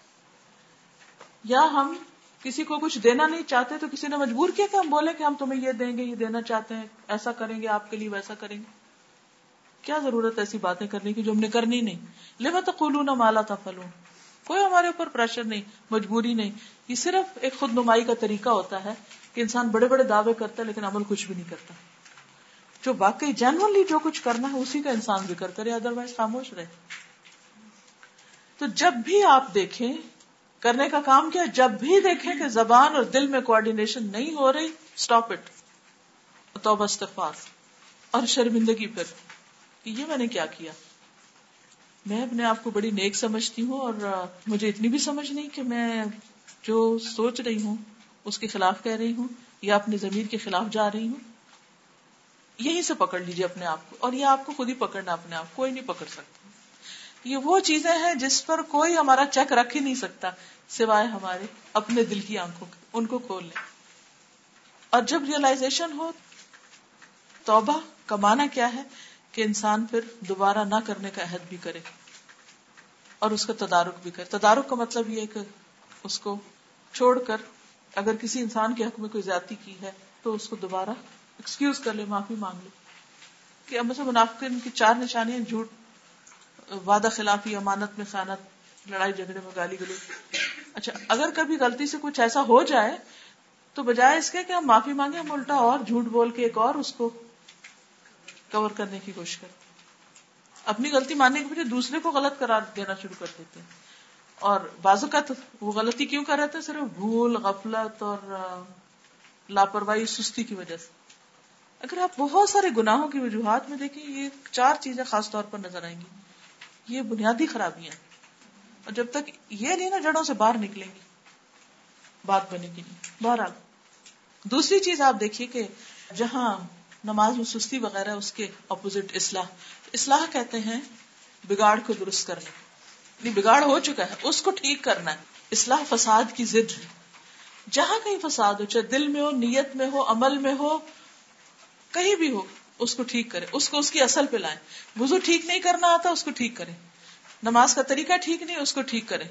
یا ہم کسی کو کچھ دینا نہیں چاہتے تو کسی نے مجبور کیا کہ ہم بولے کہ ہم تمہیں یہ دیں گے، یہ دینا چاہتے ہیں، ایسا کریں گے، آپ کے لیے ویسا کریں گے؟ کیا ضرورت ایسی باتیں کرنے کی جو ہم نے کرنی نہیں؟ لے تو نہ مالا تھا فلون کوئی ہمارے اوپر پریشر نہیں، مجبوری نہیں۔ یہ صرف ایک خود نمائی کا طریقہ ہوتا ہے کہ انسان بڑے بڑے دعوے کرتا ہے لیکن عمل کچھ بھی نہیں کرتا۔ جو واقعی جنرلی جو کچھ کرنا ہے، اسی کا انسان ذکر کرے ادر وائز خاموش رہے۔ تو جب بھی آپ دیکھیں، کرنے کا کام کیا، جب بھی دیکھیں کہ زبان اور دل میں کوآڈینیشن نہیں ہو رہی اسٹاپ اٹ تو استغفار۔ اور شرمندگی پھر کہ یہ میں نے کیا کیا؟ میں اپنے آپ کو بڑی نیک سمجھتی ہوں اور مجھے اتنی بھی سمجھ نہیں کہ میں جو سوچ رہی ہوں، اس کے خلاف کہہ رہی ہوں یا اپنی زمین کے خلاف جا رہی ہوں۔ یہیں سے پکڑ لیجیے اپنے آپ کو اور یہ آپ کو خود ہی پکڑنا اپنے آپ کوئی نہیں پکڑ سکتا۔ یہ وہ چیزیں ہیں جس پر کوئی ہمارا چیک رکھ ہی نہیں سکتا سوائے ہمارے اپنے دل کی آنکھوں کے، ان کو کھول لیں۔ اور جب ریئلائزیشن ہو، توبہ کمانا کیا ہے کہ انسان پھر دوبارہ نہ کرنے کا عہد بھی کرے اور اس کا تدارک بھی کرے۔ تدارک کا مطلب یہ کہ اس کو چھوڑ کر اگر کسی انسان کے حق میں کوئی زیادتی کی ہے تو اس کو دوبارہ ایکسکیوز کر لے معافی مانگ لے کہ اب سے منافع کی چار نشانیاں، جھوٹ، وعدہ خلافی، امانت میں خیانت، لڑائی، جھگڑے میں گالی گلو اچھا اگر کبھی غلطی سے کچھ ایسا ہو جائے، تو بجائے اس کے کہ ہم معافی مانگے ہم الٹا اور جھوٹ بول کے ایک اور اس کو کور کرنے کی کوشش کرتے اپنی غلطی ماننے کے بجائے دوسرے کو غلط قرار دینا شروع کر دیتے ہیں۔ اور بازو کا وہ غلطی کیوں کر رہے تھے؟ صرف بھول، غفلت اور لاپرواہی، سستی کی وجہ سے۔ اگر آپ بہت سارے گناہوں کی وجوہات میں دیکھیں، یہ چار چیزیں خاص طور پر نظر آئیں گی۔ یہ بنیادی خرابیاں اور جب تک یہ نہیں نا جڑوں سے باہر نکلیں گی، بات بنے گی نہیں۔ بہرحال، دوسری چیز آپ دیکھیے کہ جہاں نماز میں سستی وغیرہ اس کے اپوزٹ اصلاح۔ اصلاح کہتے ہیں بگاڑ کو درست کرنا۔ یعنی بگاڑ ہو چکا ہے، اس کو ٹھیک کرنا ہے۔ اصلاح فساد کی ضد ہے۔ جہاں کہیں فساد ہو، چاہے دل میں ہو، نیت میں ہو، عمل میں ہو کہیں بھی ہو، اس کو ٹھیک کرے اس کو اس کی اصل پہ لائیں۔ وضو ٹھیک نہیں کرنا آتا، اس کو ٹھیک کرے نماز کا طریقہ ٹھیک نہیں، اس کو ٹھیک کرے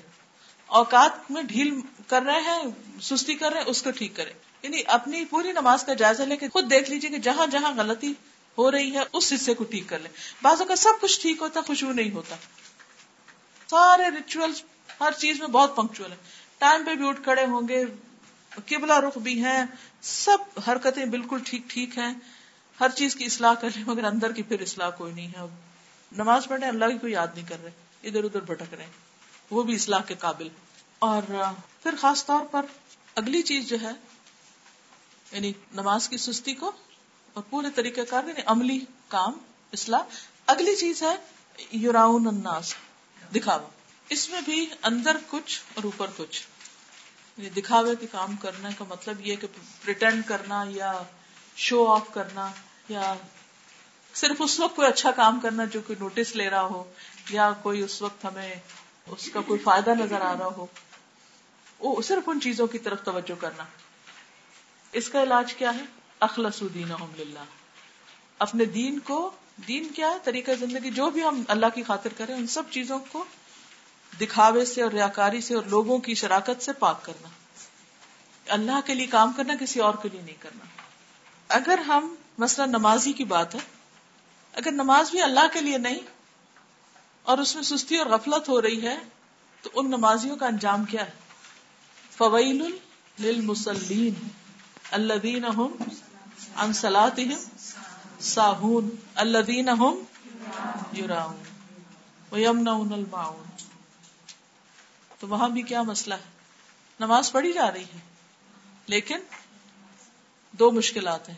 اوقات میں ڈھیل کر رہے ہیں، سستی کر رہے ہیں، اس کو ٹھیک کرے یعنی اپنی پوری نماز کا جائزہ لے کے خود دیکھ لیجیے کہ جہاں جہاں غلطی ہو رہی ہے، اس حصے کو ٹھیک کر لیں۔ بعضوں کا سب کچھ ٹھیک ہوتا، خوشبو نہیں ہوتا۔ سارے ریچول ہر چیز میں بہت پنکچل ہے۔ ٹائم پہ بھی اٹھ کھڑے ہوں گے، قبلہ رخ بھی ہیں، سب حرکتیں بالکل ٹھیک ٹھیک ہیں۔ ہر چیز کی اصلاح کر لیں، مگر اندر کی پھر اصلاح کوئی نہیں ہے۔ نماز پڑھنے اللہ کی کوئی یاد نہیں کر رہے۔ ادھر ادھر بھٹک رہے وہ بھی اصلاح کے قابل۔ اور پھر خاص طور پر اگلی چیز جو ہے یعنی نماز کی سستی کو اور پورے طریقہ کار یعنی عملی کام، اصلاح۔ اگلی چیز ہے، یوراؤن الناس، دکھاوا۔ اس میں بھی اندر کچھ اور اوپر کچھ۔ یعنی دکھاوے کے کام کرنے کا مطلب یہ کہ پریٹینڈ کرنا یا شو آف کرنا یا صرف اس وقت کوئی اچھا کام کرنا جو کوئی نوٹس لے رہا ہو یا کوئی اس وقت ہمیں اس کا کوئی فائدہ نظر آ رہا ہو، وہ صرف ان چیزوں کی طرف توجہ کرنا۔ اس کا علاج کیا ہے؟ اخلص دین للہ۔ اپنے دین کو، دین کیا ہے؟ طریقہ زندگی جو بھی ہم اللہ کی خاطر کریں، ان سب چیزوں کو دکھاوے سے اور ریاکاری سے اور لوگوں کی شراکت سے پاک کرنا۔ اللہ کے لیے کام کرنا، کسی اور کے لیے نہیں کرنا۔ اگر ہم مثلا نمازی کی بات ہے، اگر نماز بھی اللہ کے لیے نہیں اور اس میں سستی اور غفلت ہو رہی ہے، تو ان نمازیوں کا انجام کیا ہے؟ فویل للمسلین الذین هم عن صلاتهم ساہون، الذین هم یراؤن ویمنعون الماعون۔ تو وہاں بھی کیا مسئلہ ہے؟ نماز پڑھی جا رہی ہے، لیکن دو مشکلات ہیں۔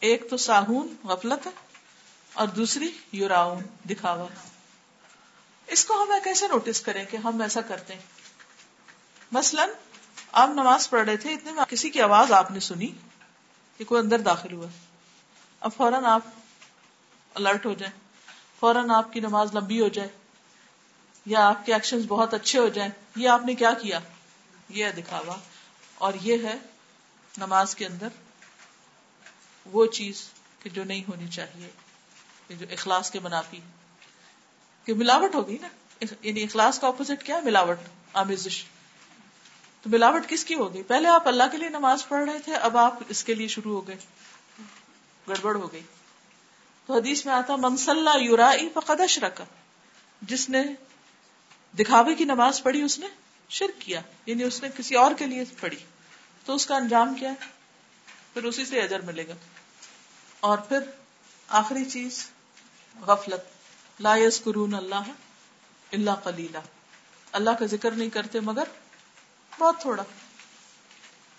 ایک تو ساہون، غفلت ہے، اور دوسری یوراؤن، دکھاوا۔ اس کو ہم کیسے نوٹس کریں کہ ہم ایسا کرتے ہیں؟ مثلا، آپ نماز پڑھ رہے تھے، اتنے میں کسی کی آواز آپ نے سنی کہ کوئی اندر داخل ہوا۔ اب فوراً آپ الرٹ ہو جائیں۔ فوراً آپ کی نماز لمبی ہو جائے۔ یا آپ کے ایکشن بہت اچھے ہو جائیں۔ یہ آپ نے کیا کیا؟ یہ ہے دکھاوا۔ اور یہ ہے نماز کے اندر وہ چیز کہ جو نہیں ہونی چاہیے کہ جو اخلاص کے منافی کہ ملاوٹ ہوگی نا یعنی اخلاص کا اپوزٹ کیا ہے؟ ملاوٹ، آمیزش۔ تو ملاوٹ کس کی ہوگی؟ پہلے آپ اللہ کے لیے نماز پڑھ رہے تھے، اب آپ اس کے لیے شروع ہو گئے، گڑبڑ ہو گئی۔ تو حدیث میں آتا منسلح یورائی فقدش رکھا جس نے دکھاوے کی نماز پڑھی، اس نے شرک کیا یعنی اس نے کسی اور کے لیے پڑھی۔ تو اس کا انجام کیا ہے؟ پھر اسی سے اجر ملے گا۔ اور پھر آخری چیز، غفلت۔ لا یذکرون اللہ اللہ قلیلا۔ اللہ کا ذکر نہیں کرتے مگر بہت تھوڑا۔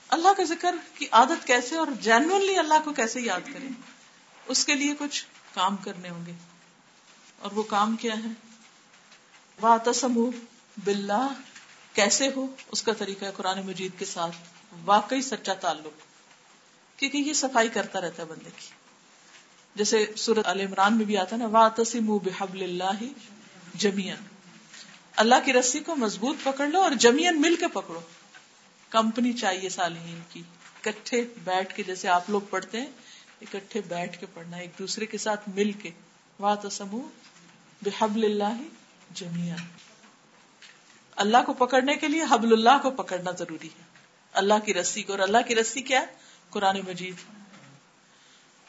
اللہ کا ذکر کی عادت کیسے اور جینونلی اللہ کو کیسے یاد کریں؟ اس کے لیے کچھ کام کرنے ہوں گے۔ اور وہ کام کیا ہے؟ تسم بلّہ کیسے ہو؟ اس کا طریقہ ہے قرآن مجید کے ساتھ۔ واقعی سچا تعلق۔ کیونکہ یہ صفائی کرتا رہتا ہے بندے کی۔ جیسے سورت عال عمران میں بھی آتا نا وا تسم بحب اللہ جمیان اللہ کی رسی کو مضبوط پکڑ لو اور جمین مل کے پکڑو۔ کمپنی چاہیے صالحین کی۔ اکٹھے بیٹھ کے جیسے آپ لوگ پڑھتے ہیں، اکٹھے بیٹھ کے پڑھنا، ایک دوسرے کے ساتھ مل کے۔ وا تسم بحب اللہ جمیا اللہ کو پکڑنے کے لیے حبل اللہ کو پکڑنا ضروری ہے۔ اللہ کی رسی کو اور اللہ کی رسی کیا ہے؟ قرآن مجید۔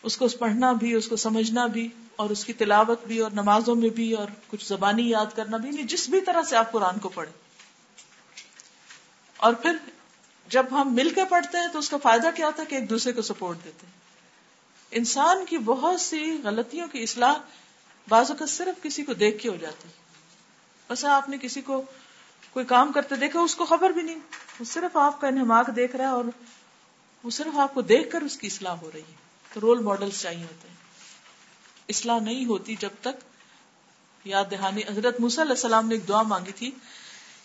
اس کو پڑھنا بھی، اس کو سمجھنا بھی، اور اس کی تلاوت بھی، اور نمازوں میں بھی، اور کچھ زبانی یاد کرنا بھی نہیں جس بھی طرح سے آپ قرآن کو پڑھیں۔ اور پھر جب ہم مل کے پڑھتے ہیں تو اس کا فائدہ کیا ہوتا ہے کہ ایک دوسرے کو سپورٹ دیتے ہیں۔ انسان کی بہت سی غلطیوں کی اصلاح بعض اوقات صرف کسی کو دیکھ کے ہو جاتی ہے۔ بس آپ نے کسی کو کوئی کام کرتے دیکھا، اس کو خبر بھی نہیں۔ وہ صرف آپ کا انہماک دیکھ رہا ہے اور وہ صرف آپ کو دیکھ کر اس کی اصلاح ہو رہی ہے۔ تو رول ماڈل چاہیے ہوتے ہیں۔ اصلاح نہیں ہوتی جب تک، یاد دہانی، حضرت موسیٰ علیہ السلام نے ایک دعا مانگی تھی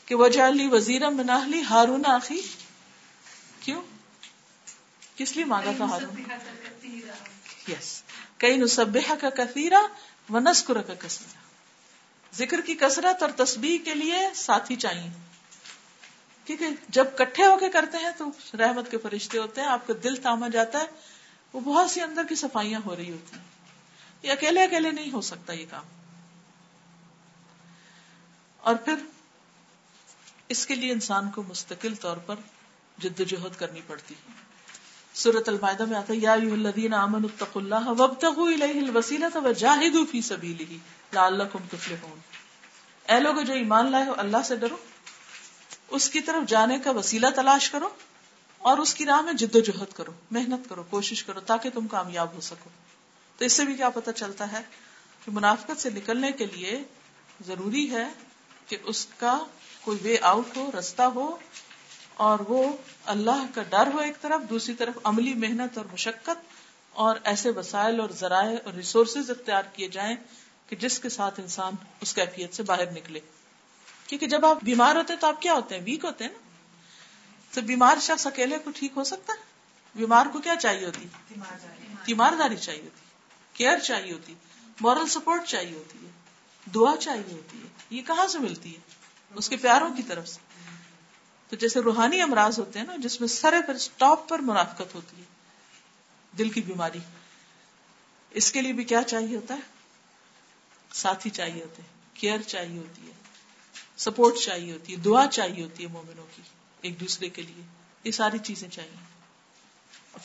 کہ وجہ علی وزیر مناہلی ہارون آخی۔ کیوں؟ کس لیے مانگا تھا ہارون؟ یس کئی نصبح کا کثیرہ و نسکر کا کثیرہ ذکر کی کثرت اور تسبیح کے لیے ساتھی چاہیے۔ کیونکہ جب کٹھے ہو کے کرتے ہیں تو رحمت کے فرشتے ہوتے ہیں، آپ کا دل تھاما جاتا ہے۔ وہ بہت سی اندر کی صفائیاں ہو رہی ہوتی ہیں۔ یہ اکیلے اکیلے نہیں ہو سکتا یہ کام۔ اور پھر اس کے لیے انسان کو مستقل طور پر جد جہد کرنی پڑتی ہے۔ سورت المائدہ میں آتا ہے، یا الذین آمنوا اتقوا اللہ وابتغوا الیہ الوسیلۃ وجاہدوا فی سبیلہ لعلکم تفلحون۔ اے لوگ جو ایمان لائے ہو، اللہ سے ڈرو۔ اس کی طرف جانے کا وسیلہ تلاش کرو۔ اور اس کی راہ میں جد و جہد کرو، محنت کرو، کوشش کرو تاکہ تم کامیاب ہو سکو۔ تو اس سے بھی کیا پتہ چلتا ہے کہ منافقت سے نکلنے کے لیے ضروری ہے کہ اس کا کوئی وے آؤٹ ہو، رستہ ہو، اور وہ اللہ کا ڈر ہو ایک طرف، دوسری طرف عملی محنت اور مشقت اور ایسے وسائل اور ذرائع اور ریسورسز اختیار کیے جائیں کہ جس کے ساتھ انسان اس کیفیت سے باہر نکلے۔ کیونکہ جب آپ بیمار ہوتے ہیں تو آپ کیا ہوتے ہیں؟ ویک ہوتے ہیں نا؟ تو بیمار شخص اکیلے کو ٹھیک ہو سکتا ہے؟ بیمار کو کیا چاہیے ہوتی؟ تیمارداری چاہیے ہوتی۔ کیئر چاہیے ہوتی۔ مورل سپورٹ چاہیے ہوتی ہے۔ دعا چاہیے ہوتی ہے۔ یہ کہاں سے ملتی ہے؟ اس کے پیاروں کی طرف سے۔ تو جیسے روحانی امراض ہوتے ہیں نا، جس میں سرے پر اسٹاپ پر منافقت ہوتی ہے۔ دل کی بیماری۔ اس کے لیے بھی کیا چاہیے ہوتا ہے؟ ساتھی چاہیے ہوتے ہیں۔ کیئر چاہیے ہوتی ہے۔ سپورٹ چاہیے ہوتی ہے۔ دعا چاہیے ہوتی ہے مومنوں کی۔ ایک دوسرے کے لیے۔ یہ ساری چیزیں چاہیے۔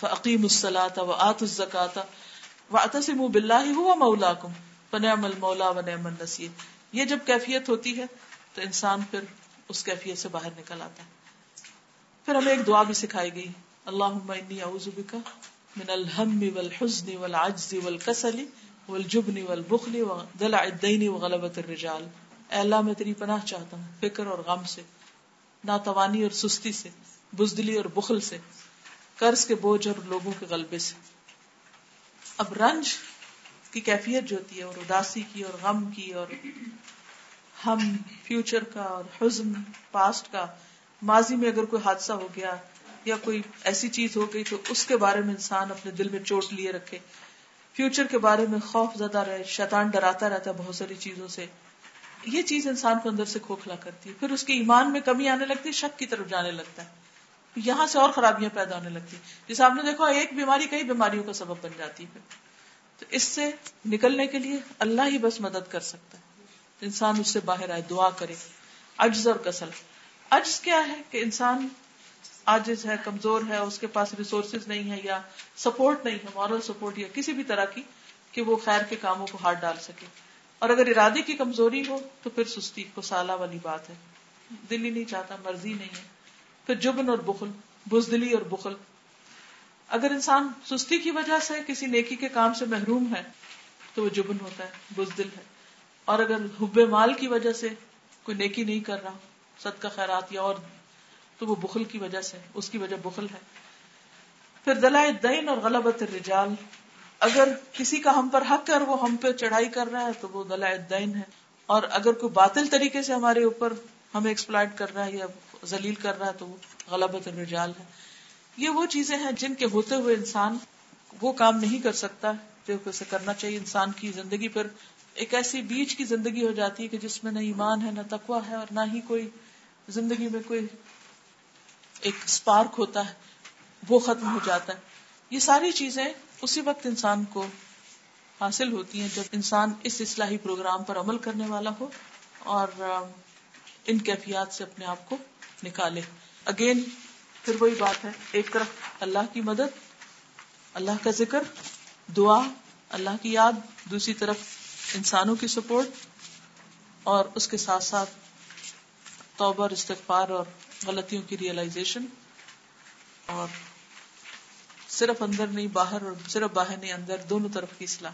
فعقیم السلاۃ و آت الزکات و اتسم بلّہ ہوا مولا کم فنعم المولا و نعم النصیر یہ جب کیفیت ہوتی ہے تو انسان پھر اس کیفیت سے باہر نکل آتا ہے۔ پھر ہمیں ایک دعا بھی سکھائی گئی۔ اللہم انی اعوذ بک من الہم والحزن والعجز والکسل والجبن والبخل ودلع الدین وغلبۃ الرجال۔ اے اللہ، میں تیری پناہ چاہتا ہوں۔ فکر اور غم سے ناتوانی اور سستی سے، بزدلی اور بخل سے، قرض کے بوجھ اور لوگوں کے غلبے سے۔ اب رنج کی کیفیت جو ہوتی ہے، اور اداسی کی، اور غم کی، اور ہم فیوچر کا، اور حزن پاسٹ کا، ماضی میں اگر کوئی حادثہ ہو گیا، یا کوئی ایسی چیز ہو گئی تو اس کے بارے میں انسان اپنے دل میں چوٹ لیے رکھے۔ فیوچر کے بارے میں خوف زدہ رہے، شیطان ڈراتا رہتا ہے بہت ساری چیزوں سے۔ یہ چیز انسان کو اندر سے کھوکھلا کرتی ہے۔ پھر اس کے ایمان میں کمی آنے لگتی ہے، شک کی طرف جانے لگتا ہے۔ یہاں سے اور خرابیاں پیدا ہونے لگتی جیسے آپ نے دیکھا، ایک بیماری کئی بیماریوں کا سبب بن جاتی ہے۔ تو اس سے نکلنے کے لیے اللہ ہی بس مدد کر سکتا ہے۔ انسان اس سے باہر آئے، دعا کرے۔ عجز اور کسل۔ عجز کیا ہے کہ انسان آجز ہے، کمزور ہے، اس کے پاس ریسورسز نہیں ہے یا سپورٹ نہیں ہے مورل سپورٹ یا کسی بھی طرح کی کہ وہ خیر کے کاموں کو ہاتھ ڈال سکے۔ اور اگر ارادے کی کمزوری ہو تو پھر سستی کو سالہ والی بات ہے۔ دل ہی نہیں چاہتا، مرضی نہیں ہے۔ پھر جبن اور بخل، بزدلی اور بخل۔ اگر انسان سستی کی وجہ سے کسی نیکی کے کام سے محروم ہے تو وہ جبن ہوتا ہے، بزدل ہے۔ اور اگر حب مال کی وجہ سے کوئی نیکی نہیں کر رہا، صدقہ، خیرات یا اور، تو وہ بخل کی وجہ سے، اس کی وجہ بخل ہے۔ پھر دلائے دین اور غلبت الرجال۔ اگر کسی کا ہم پر حق ہے اور وہ ہم پہ چڑھائی کر رہا ہے تو وہ دلائے دین ہے۔ اور اگر کوئی باطل طریقے سے ہمارے اوپر ہمیں ایکسپلائٹ کر رہا ہے یا ذلیل کر رہا ہے تو وہ غلبت الرجال ہے۔ یہ وہ چیزیں ہیں جن کے ہوتے ہوئے انسان وہ کام نہیں کر سکتا۔ جو اسے کرنا چاہیے۔ انسان کی زندگی پر ایک ایسی بیچ کی زندگی ہو جاتی ہے کہ جس میں نہ ایمان ہے، نہ تقوا ہے اور نہ ہی کوئی زندگی میں کوئی ایک اسپارک ہوتا ہے، وہ ختم ہو جاتا ہے۔ یہ ساری چیزیں اسی وقت انسان کو حاصل ہوتی ہیں جب انسان اس اصلاحی پروگرام پر عمل کرنے والا ہو اور ان کیفیات سے اپنے آپ کو نکالے۔ اگین پھر وہی بات ہے، ایک طرف اللہ کی مدد، اللہ کا ذکر، دعا، اللہ کی یاد، دوسری طرف انسانوں کی سپورٹ، اور اس کے ساتھ ساتھ توبہ اور استغفار اور غلطیوں کی ریئلائزیشن اور صرف اندر نہیں باہر اور صرف باہر نہیں اندر دونوں طرف کی اصلاح۔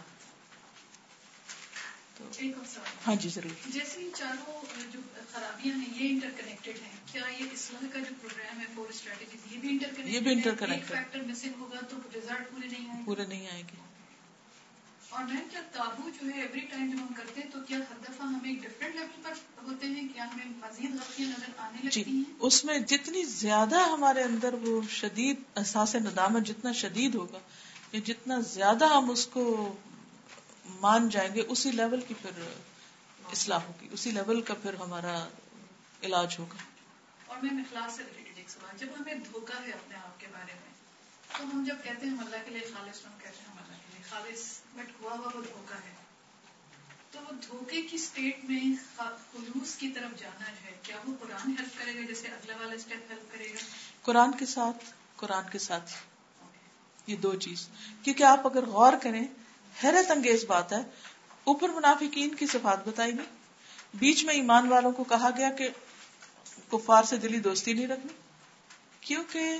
ہاں جی ضرور۔ جیسے چاروں جو خرابیاں ہیں یہ انٹر کنیکٹڈ ہیں۔ کیا یہ اصلاح کا جو پروگرام ہے فور اسٹریٹجیز یہ بھی انٹر کنیکٹڈ یہ بھی interconnected ایک فیکٹر مسنگ ہوگا تو ریزلٹ پورے نہیں پورے نہیں آئیں گے۔ اور میم کیا تابو جو ہے ایوری ٹائم جب ہم کرتے ہیں تو کیا ہر دفعہ ہمیں ایک ڈفرینٹ لیول پر ہوتے ہیں؟ کیا ہمیں مزید غلطیاں نظر آنے جی لگتی ہیں؟ اس میں جتنی زیادہ ہمارے اندر وہ شدید احساس ندامت جتنا شدید ہوگا یا جتنا زیادہ ہم اس کو مان جائیں گے اسی لیول کی پھر اصلاح ہوگی اسی لیول کا پھر ہمارا علاج ہوگا۔ اور میں اخلاص سے ریلیٹڈ ایک سوال جب ہمیں دھوکا ہے اپنے آپ کے بارے میں تو ہم جب کہتے ہیں ہم اللہ کے لیے خالص ہم کہتے ہیں ہم اللہ کے لیے خالص۔ بٹ ہوا ہوا وہ دھوکا ہے۔ تو وہ دھوکے کی اسٹیٹ میں خلوص کی طرف جانا ہے کیا وہ قرآن ہیلپ کرے گا جیسے اگلا والا اسٹیپ ہیلپ کرے گا؟ قرآن کے ساتھ قرآن کے ساتھ۔ یہ دو چیز۔ کیونکہ آپ اگر غور کریں حیرت انگیز بات ہے۔ اوپر منافقین کی صفات بتائی گئی۔ بیچ میں ایمان والوں کو کہا گیا کہ کفار سے دلی دوستی نہیں رکھنی کیونکہ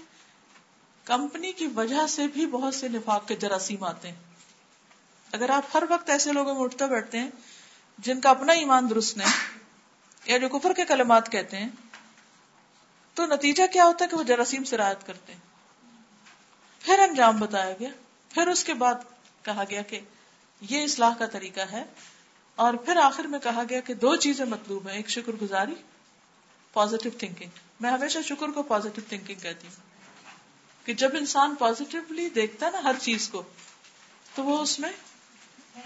کمپنی کی وجہ سے بھی بہت سے نفاق کے جراثیم آتے ہیں۔ اگر آپ ہر وقت ایسے لوگوں میں اٹھتے بیٹھتے ہیں جن کا اپنا ایمان درست نہیں، یا جو کفر کے کلمات کہتے ہیں، تو نتیجہ کیا ہوتا ہے کہ وہ جراثیم سے رعایت کرتے ہیں۔ پھر انجام بتایا گیا، پھر اس کے بعد کہا گیا کہ یہ اصلاح کا طریقہ ہے، اور پھر آخر میں کہا گیا کہ دو چیزیں مطلوب ہیں، ایک شکر گزاری پازیٹو تھنکنگ میں ہمیشہ شکر کو پازیٹو تھنکنگ کہتی ہوں۔ کہ جب انسان پازیٹیولی دیکھتا ہے نا ہر چیز کو، تو وہ اس میں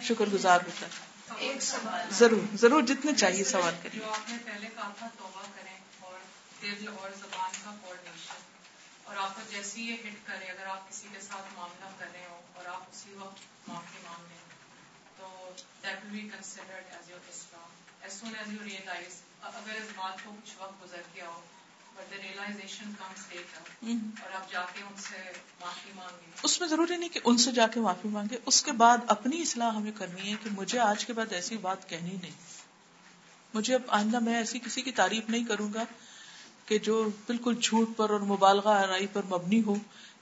شکر گزار ہوتا ہے۔ ایک سوال ضرور ضرور، جتنے چاہیے سوال کریں۔ جو آپ نے پہلے کہا تھا، توبہ کریں اور دل اور زبان کا کوآرڈینیشن اور آپ کو جیسی یہ ہٹ کرے اگر آپ کسی کے ساتھ معاملہ کر رہے ہو اور آپ اسی وقت معافی مانگ لیں تو that will be considered as your Islam as soon as you realise اگر اس بات کو کچھ وقت گزر گیا ہو اس میں ضروری نہیں کہ ان سے جا کے معافی مانگے اس کے بعد اپنی اصلاح ہمیں کرنی ہے کہ مجھے آج کے بعد ایسی بات کہنی نہیں۔ مجھے اب آئندہ میں ایسی کسی کی تعریف نہیں کروں گا کہ جو بالکل جھوٹ پر اور مبالغہ آرائی پر مبنی ہو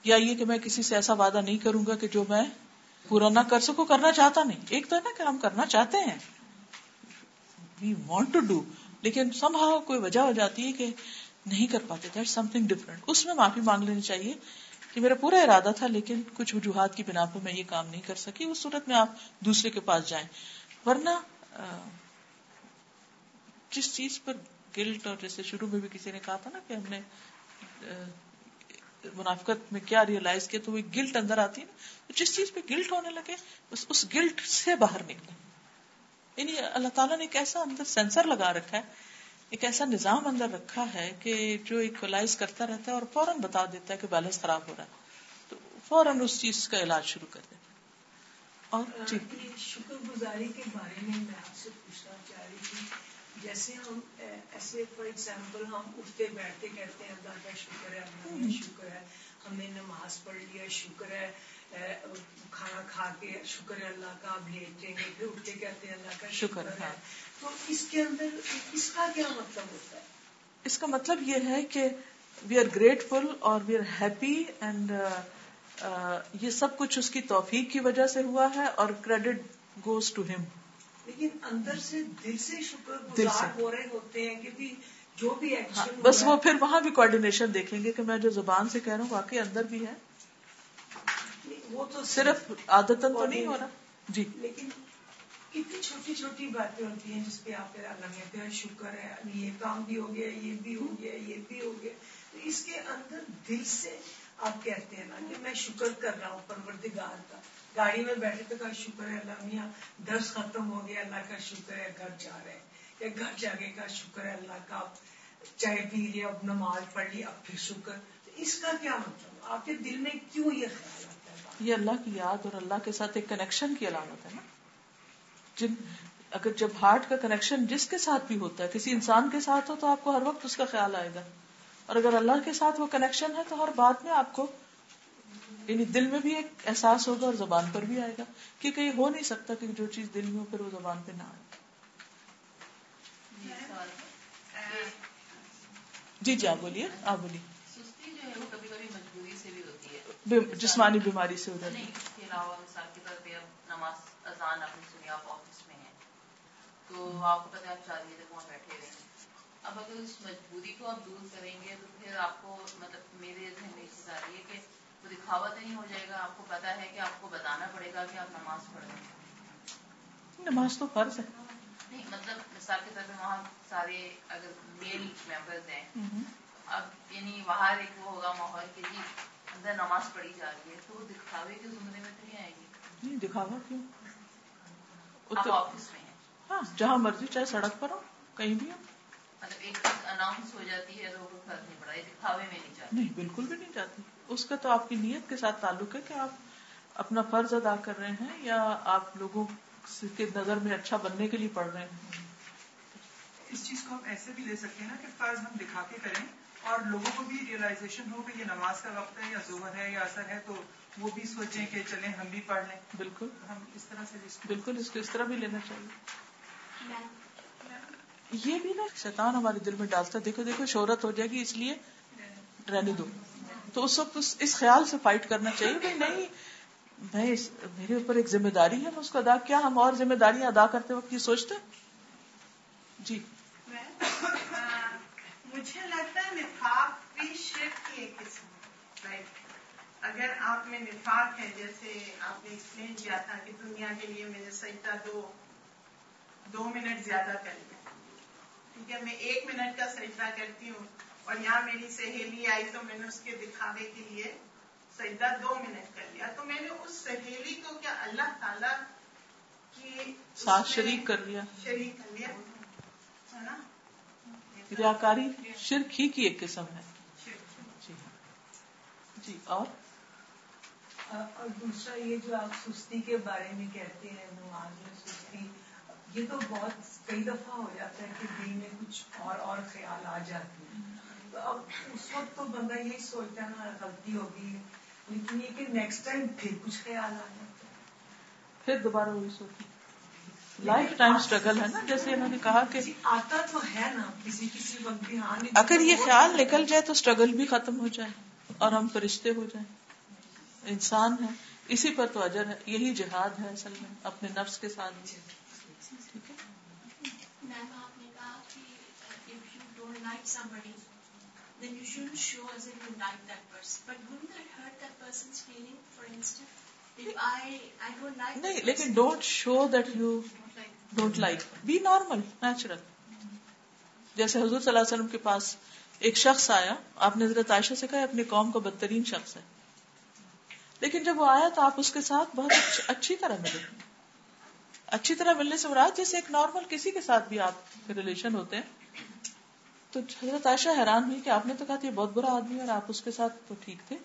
یا یہ کہ میں کسی سے ایسا وعدہ نہیں کروں گا کہ جو میں پورا نہ کر سکوں کرنا چاہتا نہیں۔ ایک تو ہے نا کہ ہم کرنا چاہتے ہیں۔ وی وانٹ ٹو ڈو لیکن سم ہاؤ کوئی وجہ ہو جاتی ہے کہ نہیں کر پاتے۔ دیٹ سم تھنگ ڈفرنٹ اس میں معافی مانگ لینی چاہیے کہ میرا پورا ارادہ تھا، لیکن کچھ وجوہات کی بنا پہ میں یہ کام نہیں کر سکی۔ اس صورت میں آپ دوسرے کے پاس جائیں۔ ورنہ جس چیز پر گلٹ اور جیسے شروع میں بھی کسی نے کہا تھا نا کہ ہم نے منافقت میں کیا ریئلائز کیا، تو وہ گلٹ اندر آتی ہے نا۔ جس چیز پہ گلٹ ہونے لگے بس اس گلٹ سے باہر نکلے یعنی اللہ تعالیٰ نے ایک ایسا اندر سینسر لگا رکھا ہے ایک ایسا نظام اندر رکھا ہے کہ جو ایکولائز کرتا رہتا ہے اور فوراً بتا دیتا ہے کہ بیلنس خراب ہو رہا ہے۔ تو فوراً اس چیز کا علاج شروع کر دیتا ہے۔ اور جی۔ شکر گزاری کے بارے میں میں آپ سے پوچھنا چاہ رہی تھی۔ جیسے ہم ایسے فار ایگزامپل ہم اٹھتے بیٹھتے کہتے ہیں اللہ کا شکر ہے اللہ کا شکر ہے ہم نے نماز پڑھ لیا شکر ہے۔ کھانا کھا کے شکر ہے اللہ کا اب لیٹیں گے پھر اٹھتے کہتے ہیں اللہ کا شکر ہے۔ ہے تو اس کے اندر اس کا کیا مطلب ہوتا ہے؟ اس کا مطلب یہ ہے کہ وی آر گریٹفل اور وی آر ہیپی اینڈ یہ سب کچھ اس کی توفیق کی وجہ سے ہوا ہے اور کریڈٹ گوز ٹو ہم لیکن اندر سے دل سے شکر دل گزار سے۔ ہو رہے ہوتے ہیں کہ بھی جو بھی ہاں ایکشن بس وہ پھر وہاں بھی کوآرڈینیشن دیکھیں گے کہ میں جو زبان سے کہہ رہا ہوں واقعی اندر بھی ہے۔ وہ تو صرف عادتن تو نہیں ہو رہا۔ جی۔ لیکن کتنی چھوٹی چھوٹی باتیں ہوتی ہیں جس پہ آپ پھر اللہ کہتے ہیں شکر ہے یہ کام بھی ہو گیا یہ بھی ہو گیا یہ بھی ہو گیا۔ تو اس کے اندر دل سے آپ کہتے ہیں نا کہ میں شکر کر رہا ہوں پروردگار کا۔ گاڑی میں بیٹھے تو کہا شکر ہے اللہ میاں درس ختم ہو گیا اللہ کا شکر ہے گھر جا رہے ہیں۔ یا گھر جا کے کا شکر ہے اللہ کا اب چائے پی لیا اب نماز پڑھ لی اب پھر شکر۔ تو اس کا کیا مطلب؟ آپ کے دل میں کیوں یہ خیال یہ اللہ کی یاد اور اللہ کے ساتھ ایک کنیکشن کی علامت ہے نا؟ جن اگر جب ہارٹ کا کنیکشن جس کے ساتھ بھی ہوتا ہے کسی انسان کے ساتھ ہو تو آپ کو ہر وقت اس کا خیال آئے گا۔ اور اگر اللہ کے ساتھ وہ کنیکشن ہے تو ہر بات میں آپ کو یعنی دل میں بھی ایک احساس ہوگا اور زبان پر بھی آئے گا کیونکہ یہ ہو نہیں سکتا کہ جو چیز دل میں ہو پھر وہ زبان پہ نہ آئے۔ جی جی آپ بولیے آپ بولیے سستی جو ہے وہ کبھی کبھی مجبوری سے بھی ہوتی ہے بے- جسمانی بیماری سے ہو جاتی کے کے تو آپ کو پتا آپ تک وہاں بیٹھے اب اگر اس مجبوری کو آپ دور کریں گے تو پھر آپ کو مطلب میرے ذہن میں چیز آ رہی ہے کہ وہ دکھاوا تو نہیں ہو جائے گا۔ آپ کو پتا ہے کہ آپ کو بتانا پڑے گا کہ آپ نماز پڑھ رہے ہیں۔ نماز تو فرض ہے۔ نہیں مطلب مثال کے طور پہ وہاں سارے اگر میل ممبرز ہیں اب یعنی باہر ایک وہ ہوگا ماحول جی اندر نماز پڑھی جا رہی ہے تو وہ دکھاوے کے زمرے میں تو نہیں آئے گی۔ نہیں دکھاوا کیوں؟ آفس میں ہاں جہاں مرضی چاہے سڑک پر ہو کہیں بھی ہو۔ مطلب ایک چیز اناؤنس ہو جاتی ہے لوگوں کو فرق نہیں پڑا یہ دکھاوے میں نہیں جاتی۔ نہیں بالکل بھی نہیں چاہتی اس کا تو آپ کی نیت کے ساتھ تعلق ہے کہ آپ اپنا فرض ادا کر رہے ہیں یا آپ لوگوں کے نظر میں اچھا بننے کے لیے پڑھ رہے ہیں۔ اس چیز کو ہم ایسے بھی لے سکتے ہیں نا کہ فرض ہم دکھا کے کریں۔ اور لوگوں کو بھی ریئلائزیشن ہو کہ یہ نماز کا وقت ہے یا ظہر ہے یا اثر ہے تو وہ بھی سوچیں کہ چلیں ہم بھی پڑھ لیں۔ بالکل۔ ہم اس طرح سے بالکل اس کو اس طرح بھی لینا چاہیے۔ یہ بھی نا شیطان ہمارے دل میں ڈالتا ہے دیکھو دیکھو شہرت ہو جائے گی اس لیے رہنے دو۔ تو اس وقت اس, خیال سے فائٹ کرنا چاہیے کہ نہیں میں میرے اوپر ایک ذمہ داری ہے میں اس کو ادا کیا ہم اور ذمہ داریاں ادا کرتے وقت یہ سوچتے؟ جی۔ مجھے لگتا ہے نفاق بھی شرک کی ایک قسم رائٹ اگر آپ میں نفاق ہے جیسے آپ نے ایکسپلین کیا تھا کہ دنیا کے لیے میں نے سجدہ دو دو منٹ زیادہ کر لیا۔ ٹھیک ہے میں ایک منٹ کا سجدہ کرتی ہوں اور یہاں میری سہیلی آئی تو میں نے اس کے دکھاوے کے لیے سجدہ دو منٹ کر لیا۔ تو میں نے اس سہیلی کو کیا اللہ تعالی کی ساتھ شریک کر لیا۔ شریک کر لیا۔ ہے نا؟ ریاکاری شرک ہی کی ایک قسم ہے۔ جی ہاں۔ جی اور؟ اور دوسرا یہ جو آپ سستی کے بارے میں کہتے ہیں نماز میں سستی یہ تو بہت کئی دفعہ ہو جاتا ہے کہ دل میں کچھ اور اور خیال آ جاتے ہیں۔ تو اب اس وقت تو بندہ یہی سوچتا ہے نا غلطی ہوگی۔ لیکن یہ کہ نیکسٹ ٹائم پھر کچھ خیال آ جاتا ہے۔ پھر دوبارہ وہی سوچی لائف ٹائم اسٹرگل ہے نا جیسے انہوں نے کہا کہ جی، آتا تو ہے نا کسی کسی وقت بھی ہاں اگر یہ خیال نکل جائے تو اسٹرگل بھی ختم ہو جائے اور ہم فرشتے ہو جائیں۔ انسان ہے۔ اسی پر تو اجر ہے۔ یہی جہاد ہے اصل میں اپنے نفس کے ساتھ۔ بھی ٹھیک ہے۔ میم آپ نے کہا کہ if you don't like somebody then you shouldn't show as if you like that person. But wouldn't that hurt that person's feeling for instance? If I I don't like نہیں لیکن don't show that you don't like be normal natural جیسے حضور صلی اللہ علیہ وسلم کے پاس ایک شخص آیا آپ نے حضرت عائشہ سے کہا اپنی قوم کا بدترین شخص ہے۔ لیکن جب وہ آیا تو آپ اس کے ساتھ بہت اچھی- طرح ملے۔ اچھی طرح ملنے سے مراد جیسے ایک نارمل کسی کے ساتھ بھی آپ کے ریلیشن ہوتے ہیں۔ تو حضرت عائشہ حیران ہوئی کہ آپ نے تو کہا تھا یہ بہت برا آدمی ہے اور آپ اس کے ساتھ تو ٹھیک تھے۔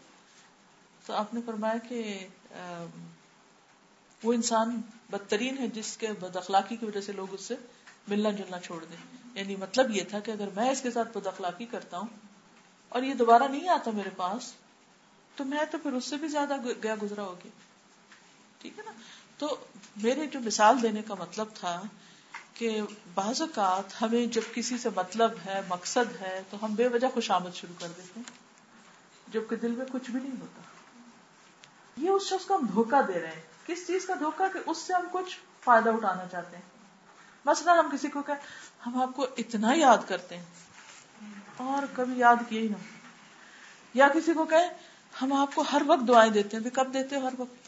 تو آپ نے فرمایا کہ ام، وہ انسان بدترین ہے جس کے بد اخلاقی کی وجہ سے لوگ اس سے ملنا جلنا چھوڑ دیں۔ یعنی مطلب یہ تھا کہ اگر میں اس کے ساتھ بد اخلاقی کرتا ہوں اور یہ دوبارہ نہیں آتا میرے پاس، تو میں تو پھر اس سے بھی زیادہ گیا گزرا ہوگی ٹھیک ہے نا؟ تو میرے جو مثال دینے کا مطلب تھا کہ بعض اوقات ہمیں جب کسی سے مطلب ہے، مقصد ہے، تو ہم بے وجہ خوشامد شروع کر دیتے ہیں، جبکہ دل میں کچھ بھی نہیں ہوتا۔ یہ اس شخص کو ہم دھوکہ دے رہے ہیں۔ کس چیز کا دھوکہ کہ اس سے ہم کچھ فائدہ اٹھانا چاہتے ہیں؟ مثلا ہم کسی کو کہ ہم آپ کو اتنا یاد کرتے ہیں اور کبھی یاد کیے ہی نہ یا کسی کو کہیں ہم آپ کو ہر وقت دعائیں دیتے ہیں بھی کب دیتے ہو ہر وقت؟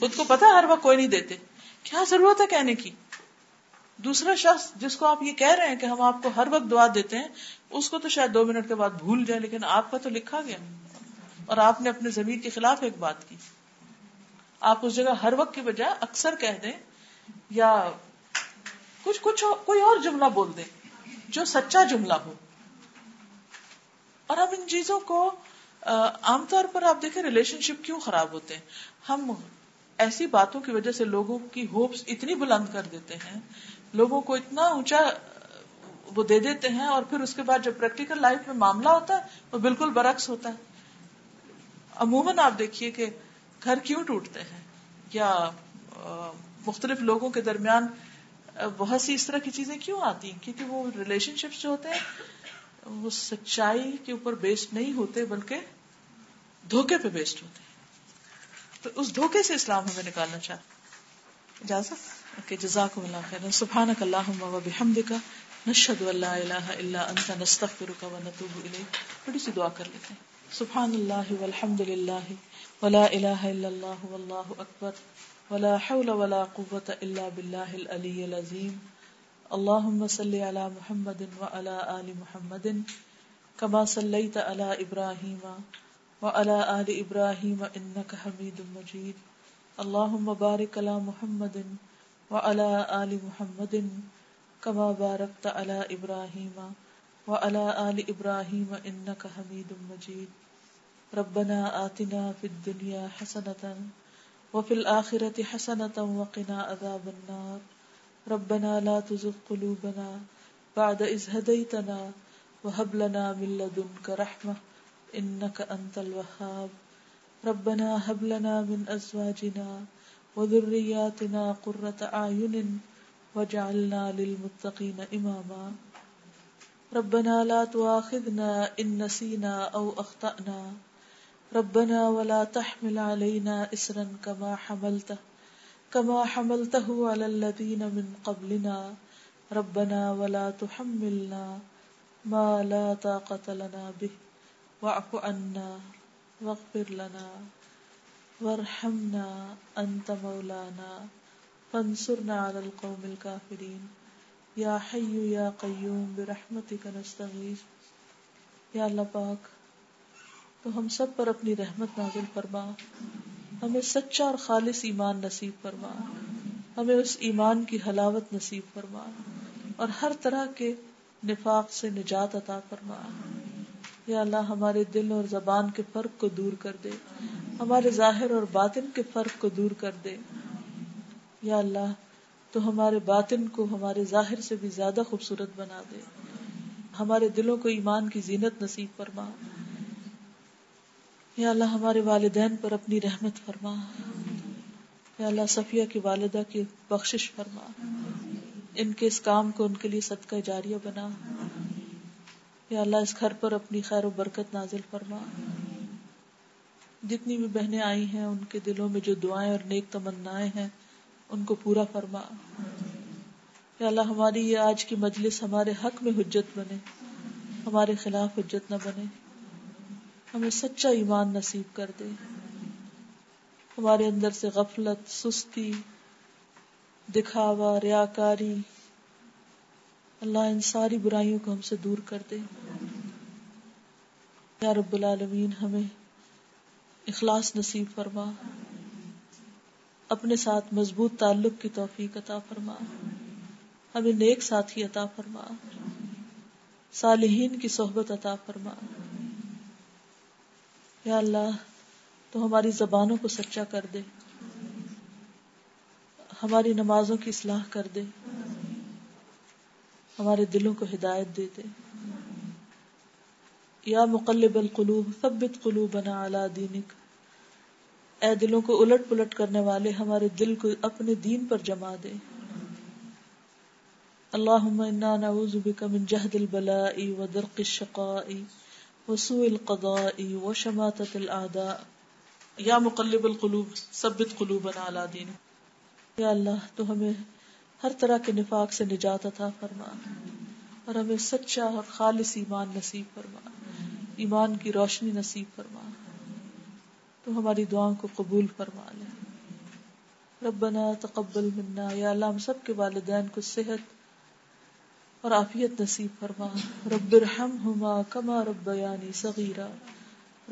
خود کو پتا ہر وقت کوئی نہیں دیتے۔ کیا ضرورت ہے کہنے کی؟ دوسرا شخص جس کو آپ یہ کہہ رہے ہیں کہ ہم آپ کو ہر وقت دعا دیتے ہیں، اس کو تو شاید دو منٹ کے بعد بھول جائے، لیکن آپ کا تو لکھا گیا۔ اور آپ نے اپنے زمین کے خلاف ایک بات کی۔ آپ اس جگہ ہر وقت کی بجائے اکثر کہہ دیں یا کچھ کچھ کوئی اور جملہ بول دیں جو سچا جملہ ہو۔ اور ہم ان چیزوں کو عام طور پر آپ دیکھیں ریلیشن شپ کیوں خراب ہوتے ہیں؟ ہم ایسی باتوں کی وجہ سے لوگوں کی ہوپس اتنی بلند کر دیتے ہیں، لوگوں کو اتنا اونچا، وہ دے دیتے ہیں اور پھر اس کے بعد جب پریکٹیکل لائف میں معاملہ ہوتا ہے وہ بالکل برعکس ہوتا ہے۔ عموماً آپ دیکھیے کہ گھر کیوں ٹوٹتے ہیں؟ یا مختلف لوگوں کے درمیان بہت سی اس طرح کی چیزیں کیوں آتی ہیں؟ کیونکہ وہ ریلیشن شپس جو ہوتے ہیں، وہ سچائی کے اوپر بیسڈ نہیں ہوتے، بلکہ دھوکے پہ بیسڈ ہوتے ہیں۔ تو اس دھوکے سے اسلام ہمیں نکالنا چاہتا اجازت؟ اوکے، جزاکم اللہ خیر سبحانک اللہم و بحمدک۔ نشہد ان لا الہ الا انت، نستغفرک و نتوب الیک۔ تھوڑی سی دعا کر لیتے ہیں۔ سبحان اللہ والحمد للہ ولا الہ الا اللہ واللہ اکبر ولا حول ولا قوة الا باللہ العلی العظیم اللہم صلی علی محمد وعلى آل محمد كما صليت على ابراہیم وعلى آل ابراہیم انک حمید مجید اللهم بارك على محمد وعلى آل محمد كما باركت على إبراهيم وعلى آل إبراهيم إنك حميد مجيد. ربنا آتنا في الدنيا حسنة وفي الآخرة حسنة وقنا عذاب النار. ربنا لا تزغ قلوبنا بعد إذ هديتنا وهب لنا من لدنك رحمة إنك أنت الوهاب. ربنا هب لنا من ازواجنا وذرياتنا قرة اعين واجعلنا للمتقين اماما ربنا لا تؤاخذنا ان نسينا او اخطأنا ربنا ولا تحمل علينا اسرا كما حملته كما حملته على الذين من قبلنا. ربنا ولا تحملنا ما لا طاقة لنا به. واعف عنا واغفر لنا وارحمنا انت مولانا. فانصرنا على القوم الكافرين. یا حی یا قیوم برحمتک نستغیث۔ یا اللہ پاک، تو ہم سب پر اپنی رحمت نازل فرما۔ ہمیں سچا اور خالص ایمان نصیب فرما۔ ہمیں اس ایمان کی حلاوت نصیب فرما۔ اور ہر طرح کے نفاق سے نجات عطا فرما۔ یا اللہ، ہمارے دل اور زبان کے فرق کو دور کر دے۔ ہمارے ظاہر اور باطن کے فرق کو دور کر دے۔ یا اللہ تو ہمارے باطن کو ہمارے ظاہر سے بھی زیادہ خوبصورت بنا دے۔ ہمارے دلوں کو ایمان کی زینت نصیب فرما۔ یا اللہ، ہمارے والدین پر اپنی رحمت فرما۔ یا اللہ، صفیہ کی والدہ کی بخشش فرما۔ ان کے اس کام کو ان کے لیے صدقہ جاریہ بنا۔ یا اللہ، اس گھر پر اپنی خیر و برکت نازل فرما۔ جتنی بھی بہنیں آئی ہیں، ان کے دلوں میں جو دعائیں اور نیک تمنائیں ہیں ان کو پورا فرما۔ یا اللہ، ہماری یہ آج کی مجلس ہمارے حق میں حجت بنے، ہمارے خلاف حجت نہ بنے۔ ہمیں سچا ایمان نصیب کر دے۔ ہمارے اندر سے غفلت، سستی، دکھاوا، ریاکاری، اللہ ان ساری برائیوں کو ہم سے دور کر دے۔ یا رب العالمین، ہمیں اخلاص نصیب فرما۔ اپنے ساتھ مضبوط تعلق کی توفیق عطا فرما۔ ہمیں نیک ساتھی عطا فرما۔ صالحین کی صحبت عطا فرما۔ یا اللہ، تو ہماری زبانوں کو سچا کر دے۔ ہماری نمازوں کی اصلاح کر دے۔ ہمارے دلوں کو ہدایت دے دے۔ یا مقلب القلوب، ثبت قلوبنا علی دینک۔ اے دلوں کو الٹ پلٹ کرنے والے ہمارے دل کو اپنے دین پر جما دے۔ اللہم انا نعوذ بک من جہد البلاء ودرق الشقاء وسوء القضاء وشماتة الاعداء یا مقلب القلوب، ثبت قلوبنا علی دینک۔ یا اللہ، تو ہمیں ہر طرح کے نفاق سے نجات عطا فرما۔ اور ہمیں سچا اور خالص ایمان نصیب فرما۔ ایمان کی روشنی نصیب فرما۔ تو ہماری دعاؤں کو قبول فرما لے ربنا تقبل منا یا اللہ، ہم سب کے والدین کو صحت اور عافیت نصیب فرما۔ رب ارحمہما کما ربیانی صغیرا۔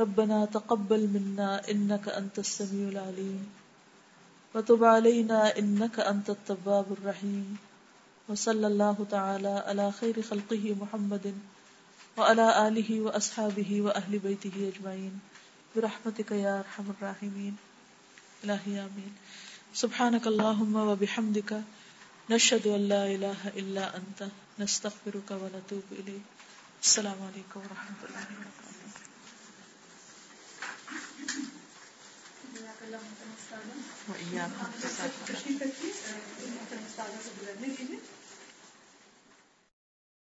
ربنا تقبل منا انك انت السميع العليم وتب علينا انك انت التواب الرحيم وصلى الله تعالى على خير خلقه محمد وعلى اله واصحابه واهل بيته اجمعين برحمتك يا ارحم الراحمين الهي امين سبحانك اللهم وبحمدك نشهد ان لا اله الا انت نستغفرك ونتوب اليك السلام عليكم ورحمه الله وبركاته تشریف رکھیے